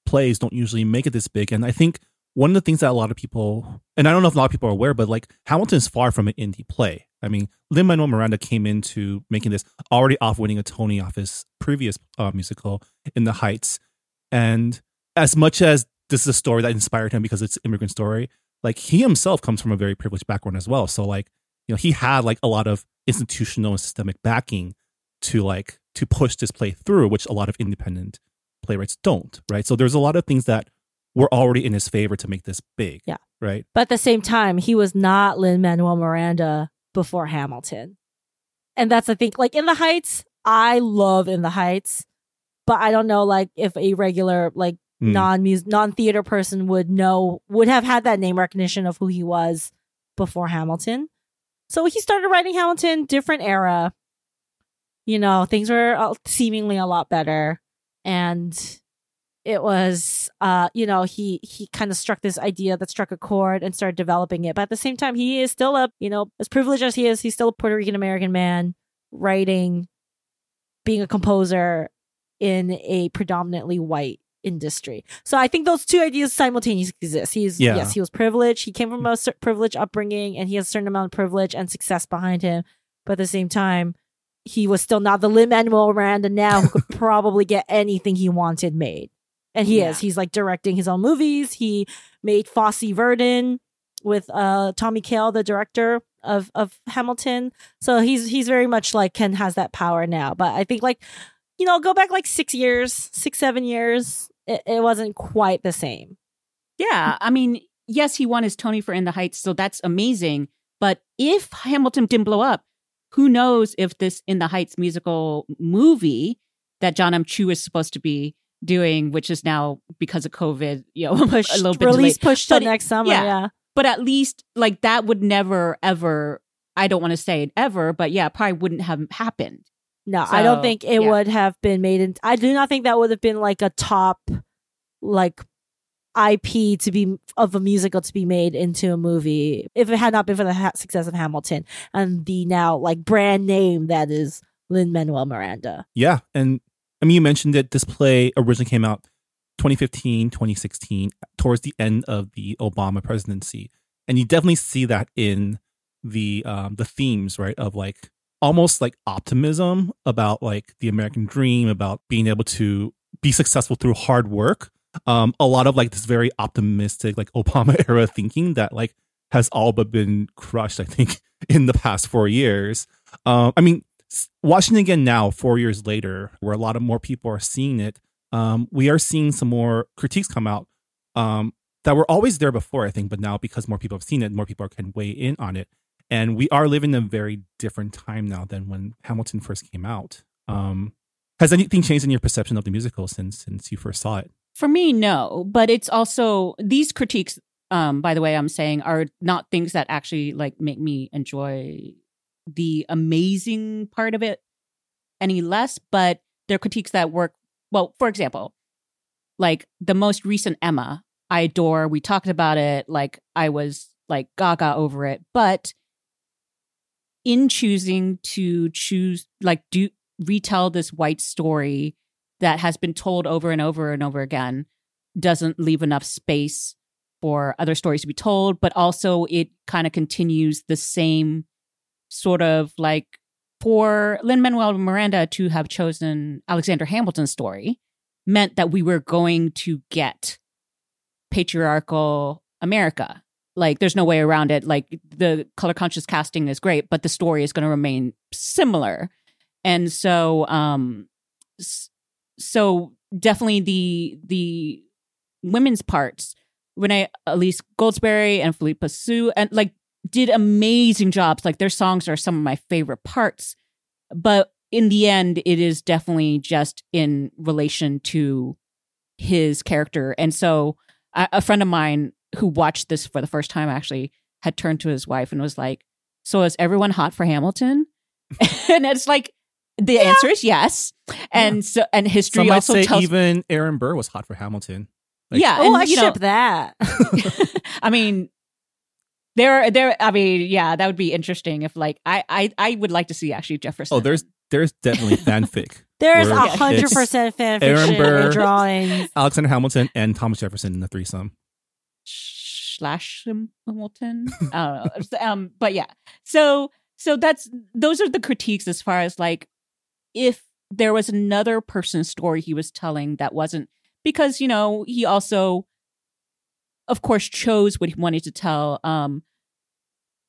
plays don't usually make it this big, and I think one of the things that a lot of people, and I don't know if a lot of people are aware, but like Hamilton is far from an indie play. I mean, Lin Manuel Miranda came into making this already off winning a Tony off his previous uh, musical in the Heights, and as much as this is a story that inspired him because it's an immigrant story, like he himself comes from a very privileged background as well. So like, you know, he had like a lot of institutional and systemic backing to like to push this play through, which a lot of independent playwrights don't, right? So there's a lot of things that were already in his favor to make this big. Yeah. Right. But at the same time, he was not Lin Manuel Miranda before Hamilton. And that's I think like in the Heights, I love in the Heights, but I don't know like if a regular like Hmm. non music non theater person would know would have had that name recognition of who he was before Hamilton. So he started writing Hamilton, different era. You know, things were uh, seemingly a lot better, and it was uh you know he he kind of struck this idea that struck a chord and started developing it. But at the same time he is still a you know as privileged as he is he's still a puerto rican american man writing being a composer in a predominantly white industry. So i think those two ideas simultaneously exist. He's Yeah. yes he was privileged. He came from a privileged upbringing and he has a certain amount of privilege and success behind him. But at the same time he was still not the Lin Manuel Miranda now who could probably get anything he wanted made. And he Yeah. is. He's like directing his own movies. He made Fosse Verdon with uh Tommy Kail, the director of of Hamilton. So he's he's very much like Ken has that power now. But I think like you know, go back like six years, six, seven years, it, it wasn't quite the same. Yeah, I mean, yes, he won his Tony for In the Heights, so that's amazing. But if Hamilton didn't blow up, who knows if this In the Heights musical movie that John M. Chu is supposed to be doing, which is now because of COVID, you know, Pushed, a little bit release delayed. pushed till it- next summer. yeah. yeah. But at least like that would never ever. I don't want to say it ever, but yeah, probably wouldn't have happened. No, I don't think it yeah. would have been made in I do not think that would have been like a top like IP to be of a musical to be made into a movie if it had not been for the ha- success of Hamilton and the now like brand name that is Lin Manuel Miranda. Yeah. And I mean, you mentioned that this play originally came out 2015, 2016, towards the end of the Obama presidency. And you definitely see that in the um, the themes, right? Of like almost like optimism about like the American dream, about being able to be successful through hard work. Um, a lot of like this very optimistic, like Obama era thinking that like has all but been crushed, I think, in the past four years. Um, I mean, watching again now, four years later, where a lot of more people are seeing it, um, we are seeing some more critiques come out um, that were always there before, I think, but now because more people have seen it, more people can weigh in on it. And we are living in a very different time now than when Hamilton first came out. Um, has anything changed in your perception of the musical since since you first saw it? For me, no. But it's also these critiques. Um, by the way, I'm saying are not things that actually like make me enjoy the amazing part of it any less. But they're critiques that work well. For example, like the most recent Emma, I adore. We talked about it. Like I was like gaga over it, but in choosing to choose like do retell this white story that has been told over and over and over again doesn't leave enough space for other stories to be told but also it kind of continues the same sort of like for Lin Manuel Miranda to have chosen Alexander Hamilton's story meant that we were going to get patriarchal America. Like, there's no way around it. Like, the color conscious casting is great, but the story is going to remain similar. And so, um, so definitely the the women's parts, Renee Elise Goldsberry and Phillipa Soo, and like did amazing jobs. Like their songs are some of my favorite parts. But in the end, it is definitely just in relation to his character. And so a, a friend of mine who watched this for the first time actually had turned to his wife and was like, So is everyone hot for Hamilton? and it's like the answer is yes. And so and history Some might also say tells even Aaron Burr was hot for Hamilton. Like- Yeah, Oh, and, I you know, ship that. I mean, there, there. I mean, yeah, that would be interesting if, like, I, I, I would like to see actually Jefferson. Oh, there's there's definitely fanfic. There's a hundred percent fan Aaron Burr. drawings. Alexander Hamilton and Thomas Jefferson in the threesome. slash Hamilton. I don't know. Um, but yeah. So, so that's those are the critiques as far as like if there was another person's story he was telling that wasn't because you know he also, of course, chose what he wanted to tell. Um,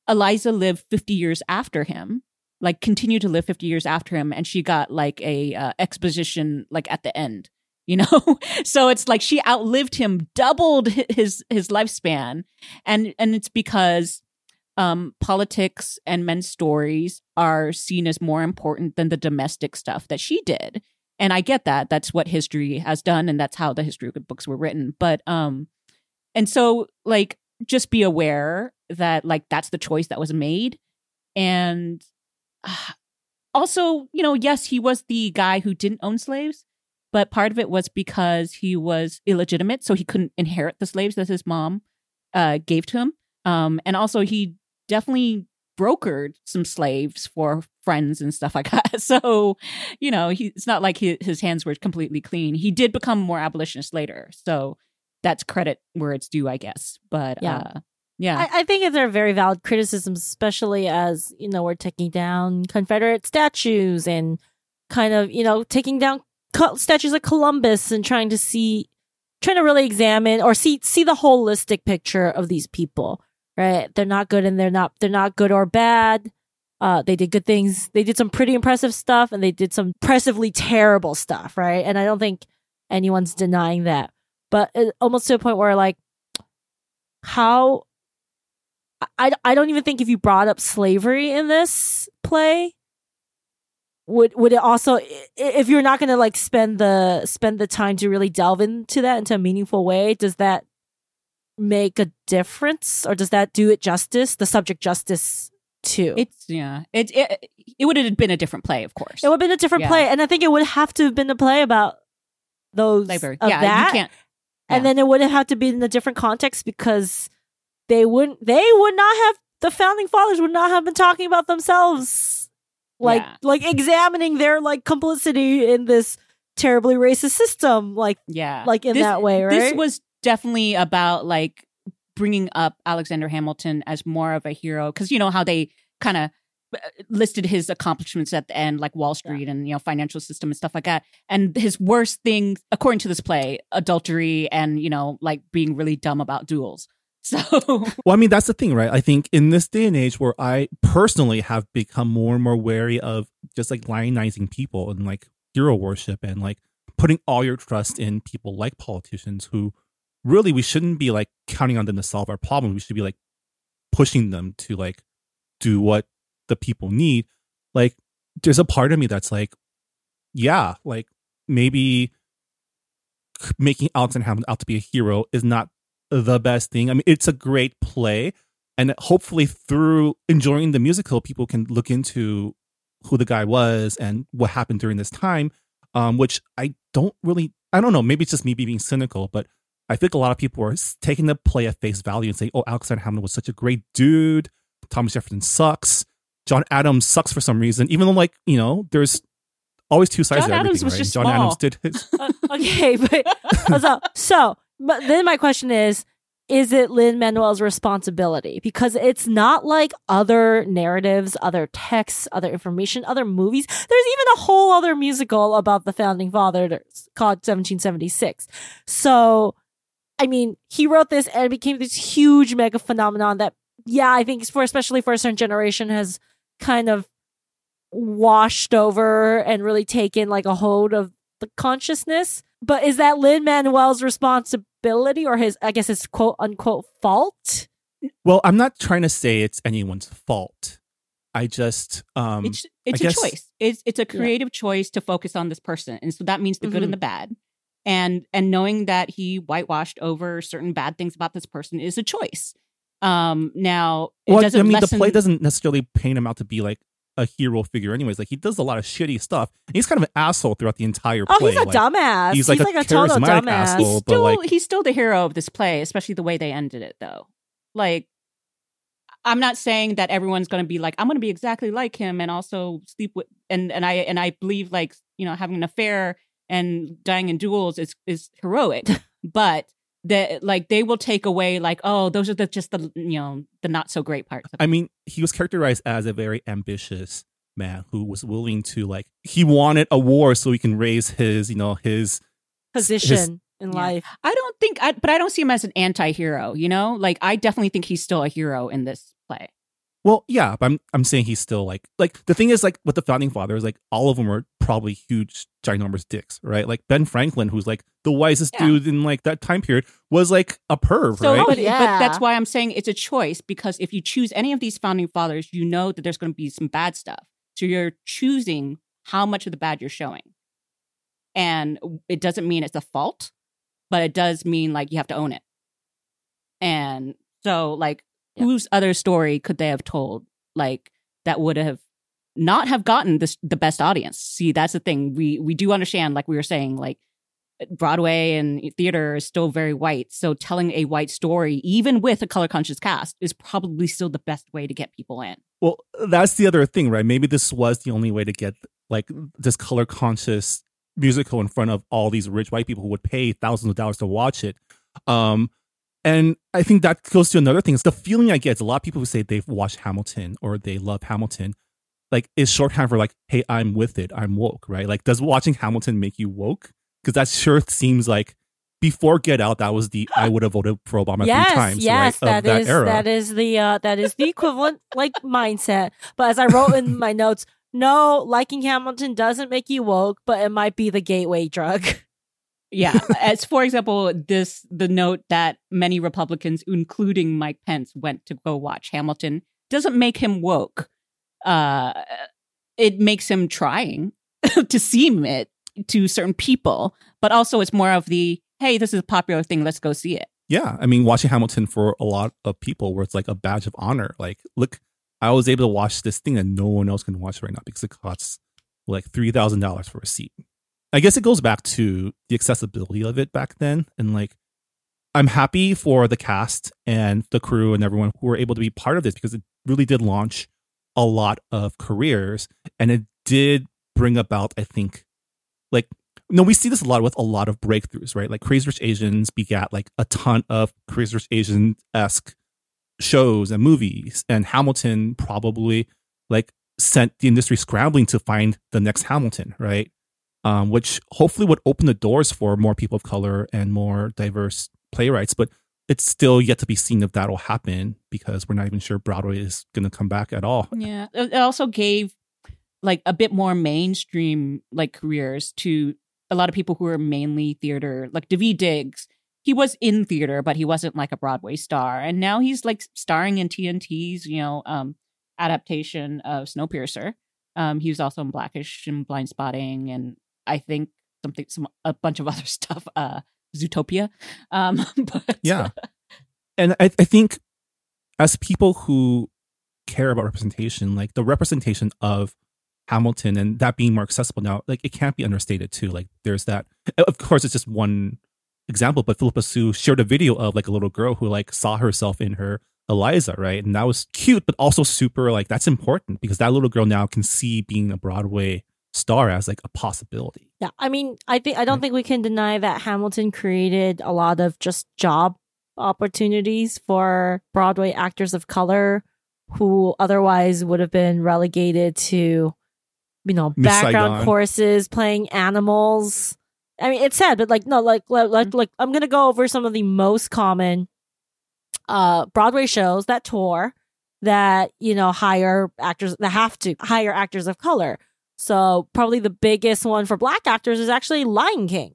Eliza lived 50 years after him, like continued to live 50 years after him, and she got like a uh, exposition like at the end, you know. so it's like she outlived him, doubled his his lifespan, and and it's because um politics and men's stories are seen as more important than the domestic stuff that she did. And I get that. That's what history has done and that's how the history books were written. But um and so like just be aware that like that's the choice that was made. And uh, also you know yes he was the guy who didn't own slaves but part of it was because he was illegitimate so he couldn't inherit the slaves that his mom uh, gave to him. Um, and also he definitely brokered some slaves for friends and stuff like that. So you know he, it's not like he, his hands were completely clean. He did become more abolitionist later. So that's credit where it's due i guess but Yeah. uh, yeah I, I think they're very valid criticisms, especially as you know we're taking down Confederate statues and kind of you know taking down co- statues of Columbus and trying to see, trying to really examine or see see the holistic picture of these people. Right? They're not good and they're not they're not good or bad. Uh, they did good things. They did some pretty impressive stuff, and they did some impressively terrible stuff. Right? And I don't think anyone's denying that. But it, almost to a point where like how I, I don't even think if you brought up slavery in this play would would it also if you're not going to like spend the spend the time to really delve into that into a meaningful way does that make a difference? Or does that do it justice the subject justice too? It's yeah. It, it it would have been a different play of course. It would have been a different Yeah. play and i think it would have to have been a play about those labor of yeah that. you can't and Yeah. then it wouldn't have to be in a different context because they wouldn't they would not have the founding fathers would not have been talking about themselves like Yeah. like examining their like complicity in this terribly racist system like yeah like in This- that way right this was definitely about like bringing up alexander hamilton as more of a hero because you know how they kind of listed his accomplishments at the end like wall street and you know financial system and stuff like that and his worst thing according to this play adultery and you know like being really dumb about duels so Well, I mean, that's the thing, right? I think in this day and age where I personally have become more and more wary of just like lionizing people and like hero worship and like putting all your trust in people like politicians who really we shouldn't be like counting on them to solve our problems. We should be like pushing them to like do what the people need. Like there's a part of me that's like, yeah, like maybe making Alexander Hamilton out to be a hero is not the best thing. I mean, it's a great play, and hopefully through enjoying the musical, people can look into who the guy was and what happened during this time. Um, which I don't really, I don't know. Maybe it's just me being cynical, but I think a lot of people are taking the play at face value and saying, "Oh, Alexander Hamilton was such a great dude. Thomas Jefferson sucks. John Adams sucks for some reason." Even though, like, you know, there's always two sides John to Adams everything, was right? just John small. Adams did his. Uh, okay, but so, so, but then my question is is it Lin Manuel's responsibility? Because it's not like other narratives, other texts, other information, other movies. There's even a whole other musical about the founding fathers called 1776. So, I mean, he wrote this and it became this huge mega phenomenon that, yeah, I think for especially for a certain generation has kind of washed over and really taken like a hold of the consciousness. But is that Lin Manuel's responsibility or his, I guess, his quote unquote fault? Well, I'm not trying to say it's anyone's fault. I just, um, it's it's I a guess- choice. It's it's a creative choice to focus on this person, and so that means the good Mhm. and the bad. And and knowing that he whitewashed over certain bad things about this person is a choice. Um, now it well, doesn't I mean, lessen, the play doesn't necessarily paint him out to be like a hero figure, anyways. Like he does a lot of shitty stuff. And he's kind of an asshole throughout the entire Oh, he's a like, dumbass. he's like a total charismatic dumbass. asshole. He's but, still like- he's still the hero of this play, especially the way they ended it, though. Like, I'm not saying that everyone's going to be like, I'm going to be exactly like him, and also sleep with, and and I and I believe like you know having an affair and dying in duels is is heroic, but that like they will take away like, oh, those are the just the you know the not so great parts. Of I mean, he was characterized as a very ambitious man who was willing to like he wanted a war so he can raise his, you know, his Position in Yeah. life. I don't think, I, but I don't see him as an anti-hero. You know, like I definitely think he's still a hero in this play. Well, yeah, but I'm I'm saying he's still like like the thing is like with the founding fathers, like all of them were probably huge, ginormous dicks, right? Like Ben Franklin, who's like the wisest Yeah. dude in like that time period, was like a perv, So, right? but, Yeah. but that's why I'm saying it's a choice because if you choose any of these founding fathers, you know that there's going to be some bad stuff. So you're choosing how much of the bad you're showing. And it doesn't mean it's a fault, but it does mean like you have to own it. And so, like, Yeah. whose other story could they have told, like, that would have not have gotten this the best audience? See, that's the thing. We we do understand, like we were saying, like Broadway and theater is still very white. So telling a white story, even with a color conscious cast, is probably still the best way to get people in. Well, that's the other thing, right? Maybe this was the only way to get like this color conscious musical in front of all these rich white people who would pay thousands of dollars to watch it. Um, and I think that goes to another thing. It's the feeling I get is a lot of people who say they've watched Hamilton or they love Hamilton, like is shorthand for like, hey, I'm with it, I'm woke, right? Like, does watching Hamilton make you woke? Because that sure seems like before Get Out, that was the I would have voted for Obama yes, three times, yes, right? Of that is era. that is the uh that is the equivalent like mindset. But as I wrote in my notes, no, liking Hamilton doesn't make you woke, but it might be the gateway drug. Yeah. As for example, this the note that many Republicans, including Mike Pence, went to go watch Hamilton doesn't make him woke. Uh it makes him trying to seem it to certain people, but also it's more of the hey, this is a popular thing, let's go see it. Yeah, I mean, watching Hamilton for a lot of people, where it's like a badge of honor. Like, look, I was able to watch this thing that no one else can watch right now because it costs like three thousand dollars for a seat. I guess it goes back to the accessibility of it back then, and like, I'm happy for the cast and the crew and everyone who were able to be part of this because it really did launch a lot of careers, and it did bring about, I think, like no, we see this a lot with a lot of breakthroughs, right? Like Crazy Rich Asians begat like a ton of Crazy Rich Asian esque shows and movies, and Hamilton probably like sent the industry scrambling to find the next Hamilton, right? Um, which hopefully would open the doors for more people of color and more diverse playwrights, but it's still yet to be seen if that'll happen because we're not even sure Broadway is going to come back at all. Yeah. It also gave like a bit more mainstream like careers to a lot of people who are mainly theater, like Daveed Diggs. he was in theater, but he wasn't like a Broadway star. And now he's like starring in TNT's, you know, um, adaptation of Snowpiercer. Um, he was also in Blackish and Blind Spotting, and I think something, some a bunch of other stuff. Uh, Zootopia. Um, but Yeah. and I, I think as people who care about representation, like the representation of Hamilton and that being more accessible now, like it can't be understated too. Like there's that. Of course, it's just one example, but Phillipa Soo shared a video of like a little girl who like saw herself in her Eliza, right? And that was cute, but also super like that's important because that little girl now can see being a Broadway star as like a possibility. Yeah, I mean, I think I don't think we can deny that Hamilton created a lot of just job opportunities for Broadway actors of color who otherwise would have been relegated to, you know, Miss background Saigon. courses, playing animals. I mean, it's sad, but like, no, like, like, like, like, I'm gonna go over some of the most common uh Broadway shows that tour that you know hire actors that have to hire actors of color. So probably the biggest one for black actors is actually Lion King,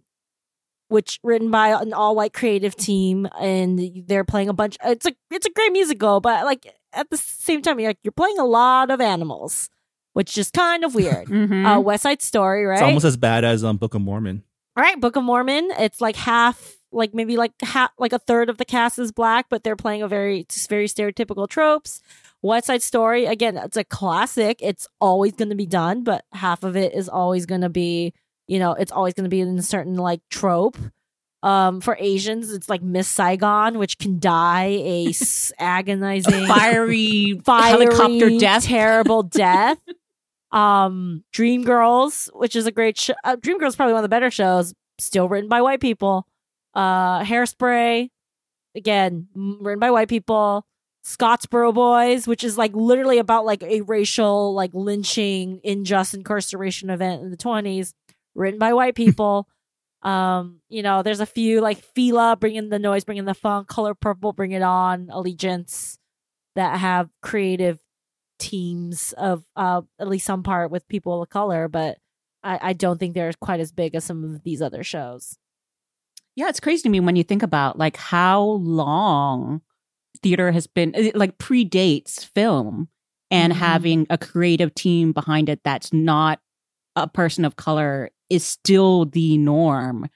which written by an all white creative team, and they're playing a bunch. It's a it's a great musical, but like at the same time, you're like you're playing a lot of animals, which is kind of weird. Mhm. uh, West Side Story, right? It's almost as bad as um, Book of Mormon. All right, Book of Mormon. It's like half, like maybe like half, like a third of the cast is black, but they're playing a very, very stereotypical tropes. West Side Story, again, it's a classic. It's always going to be done, but half of it is always going to be, you know, it's always going to be in a certain like trope. Um, for Asians, it's like Miss Saigon, which can die a s- agonizing, fiery, fiery, helicopter death. terrible death. um, Dream Girls, which is a great show. Uh, Dreamgirls is probably one of the better shows, still written by white people. Uh, Hairspray, again, written by white people. Scottsboro Boys, which is like literally about like a racial, like lynching, unjust incarceration event in the twenties, written by white people. um, you know, there's a few like Fela, bringing the noise, bringing the funk, Color Purple, Bring It On, Allegiance, that have creative teams of uh at least some part with people of color, but I, I don't think they're quite as big as some of these other shows. Yeah, it's crazy to me when you think about like how long theater has been it, like predates film and Mhm. having a creative team behind it that's not a person of color is still the norm.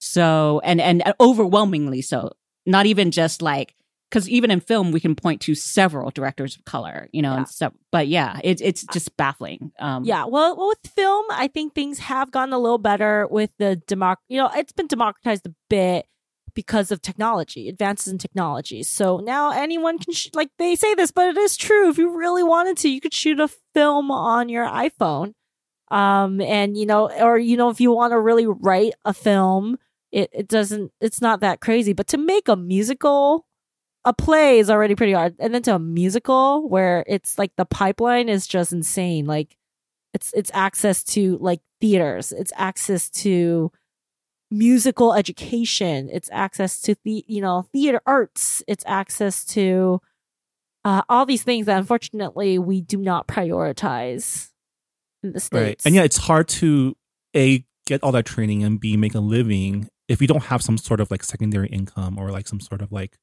So and and overwhelmingly so. Not even just like because even in film we can point to several directors of color, you know, Yeah. and stuff. But yeah, it's it's just baffling. Um, Yeah, well, well, with film, I think things have gotten a little better with the democ. You know, it's been democratized a bit because of technology, advances in technology. So now anyone can, sh- like they say this, but it is true. If you really wanted to, you could shoot a film on your iPhone. Um, and you know, or you know, if you want to really write a film, it it doesn't. It's not that crazy. But to make a musical. A play is already pretty hard, and then to a musical where it's like the pipeline is just insane. Like it's it's access to like theaters it's access to musical education it's access to the you know theater arts it's access to uh, all these things that unfortunately we do not prioritize in the Right. states And yeah, it's hard to A, get all that training and B, make a living if you don't have some sort of like secondary income or like some sort of like,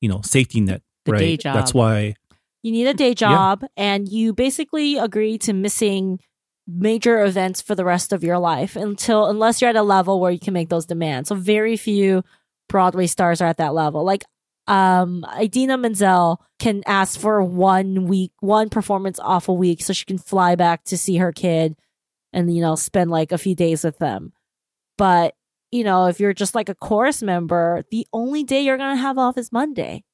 you know, safety net. The right. day job. That's why you need a day job and you basically agree to missing major events for the rest of your life until unless you're at a level where you can make those demands. So very few broadway stars are at that level. Like um idina menzel can ask for one week one performance off a week so she can fly back to see her kid and you know spend like a few days with them. But you know if you're just like a chorus member the only day you're gonna have off is monday.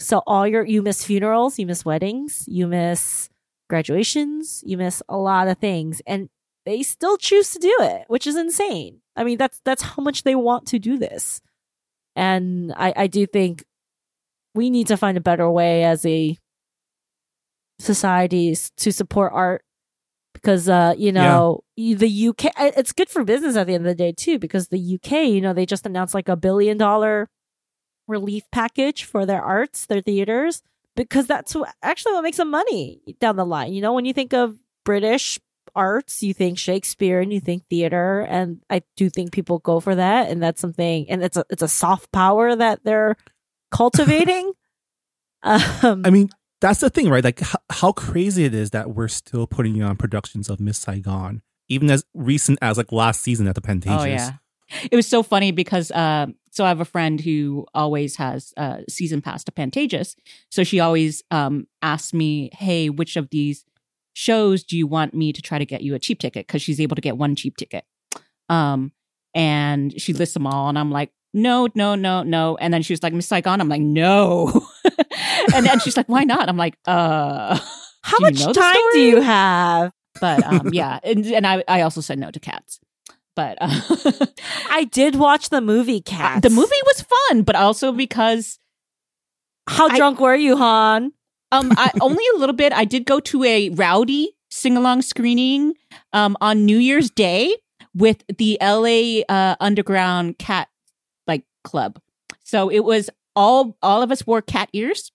So all your you miss funerals, you miss weddings, you miss graduations, you miss a lot of things and they still choose to do it, which is insane. I mean, that's that's how much they want to do this. And I I do think we need to find a better way as a society to support art because uh you know y- the UK it's good for business at the end of the day too because the UK you know they just announced like a billion dollar relief package for their arts, their theaters, because that's what, actually what makes them money down the line. You know, when you think of British arts, you think Shakespeare and you think theater, and I do think people go for that, and that's something, and it's a it's a soft power that they're cultivating. um, I mean, that's the thing, right? Like h- how crazy it is that we're still putting on productions of Miss Saigon, even as recent as like last season at the Pantages. Oh yeah. It was so funny because uh, so I have a friend who always has uh, season pass to Pantages. So she always um, asks me, "Hey, which of these shows do you want me to try to get you a cheap ticket?" Because she's able to get one cheap ticket. Um, and she lists them all, and I'm like, "No, no, no, no." And then she was like, "Miss Saigon." I'm like, "No." and then she's like, "Why not?" I'm like, "Uh." how much time do you have? But um, yeah, and, and I, I also said no to cats. But uh, I did watch the movie Cats. the movie was fun, but also because How I- drunk were you, Han? um, I, only a little bit. I did go to a rowdy sing along screening um, on New Year's Day with the LA uh, Underground Cat like club. So it was all all of us wore cat ears.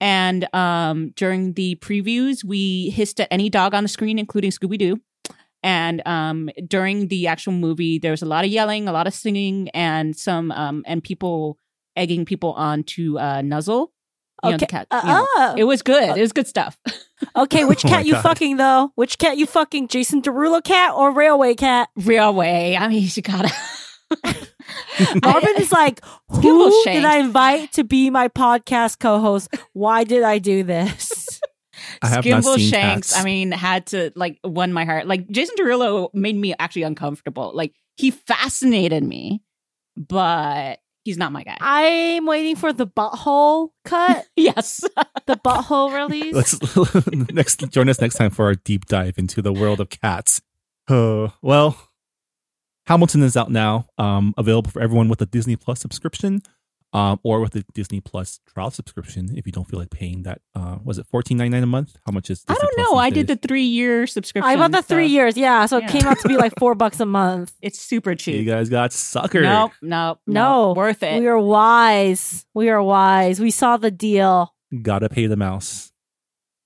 And um, during the previews, we hissed at any dog on the screen, including Scooby Doo. And um, during the actual movie, there was a lot of yelling, a lot of singing, and some um, and people egging people on to uh, nuzzle. You know, the Okay. cat. Uh, you know. oh. It was good. It was good stuff. Okay, which Oh cat you God. fucking though? Which cat you fucking? Jason Derulo cat or Railway cat? Railway. I mean, you gotta. Marvin is like, Let's get a little who did. I invite to be my podcast co-host? Why did I do this? I have not Skimble seen Shanks. Cats. I mean, had to like won my heart. Like Jason Derulo made me actually uncomfortable. Like he fascinated me, but he's not my guy. I'm waiting for the butthole cut, yes. the butthole release. Let's next join us next time for our deep dive into the world of cats. Uh, well, Hamilton is out now, um, available for everyone with a Disney Plus subscription, um, or with the Disney Plus trial subscription. If you don't feel like paying that, uh, was it fourteen ninety nine a month? How much is? I don't Plus know. these I did the three year subscription. I bought the three so years, yeah. So it came out to be like four bucks a month. It's super cheap. You guys got suckered. Nope, nope, No, worth it. We are wise. We are wise. We saw the deal. Gotta pay the mouse.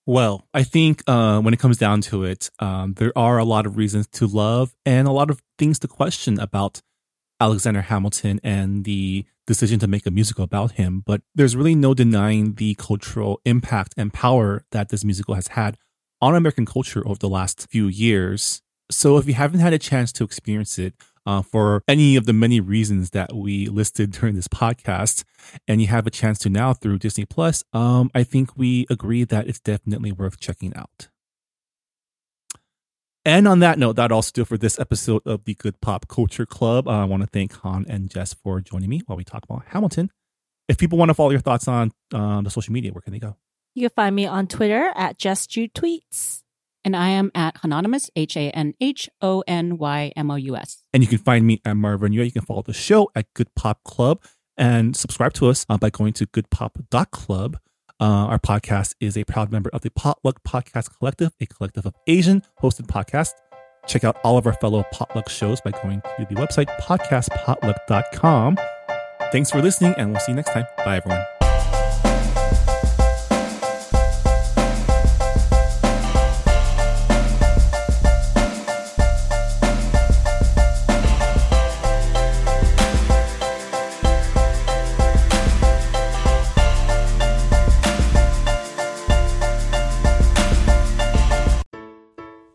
Well, I think uh, when it comes down to it, um, there are a lot of reasons to love and a lot of things to question about Alexander Hamilton and the decision to make a musical about him. But there's really no denying the cultural impact and power that this musical has had on American culture over the last few years. So if you haven't had a chance to experience it, uh, for any of the many reasons that we listed during this podcast, and you have a chance to now through Disney Plus, um, I think we agree that it's definitely worth checking out. And on that note, that also do it for this episode of the Good Pop Culture Club. Uh, I want to thank Han and Jess for joining me while we talk about Hamilton. If people want to follow your thoughts on um, the social media, where can they go? You can find me on Twitter at Just Jude Tweets. and I am at Hanonymous, H A N H O N Y M O U S. And you can find me at Marvin Yueh. You can follow the show at Good Pop Club and subscribe to us uh, by going to goodpop.club. Uh, our podcast is a proud member of the Potluck Podcast Collective, a collective of Asian hosted podcasts. Check out all of our fellow Potluck shows by going to the website podcastpotluck.com. Thanks for listening, and we'll see you next time. Bye, everyone.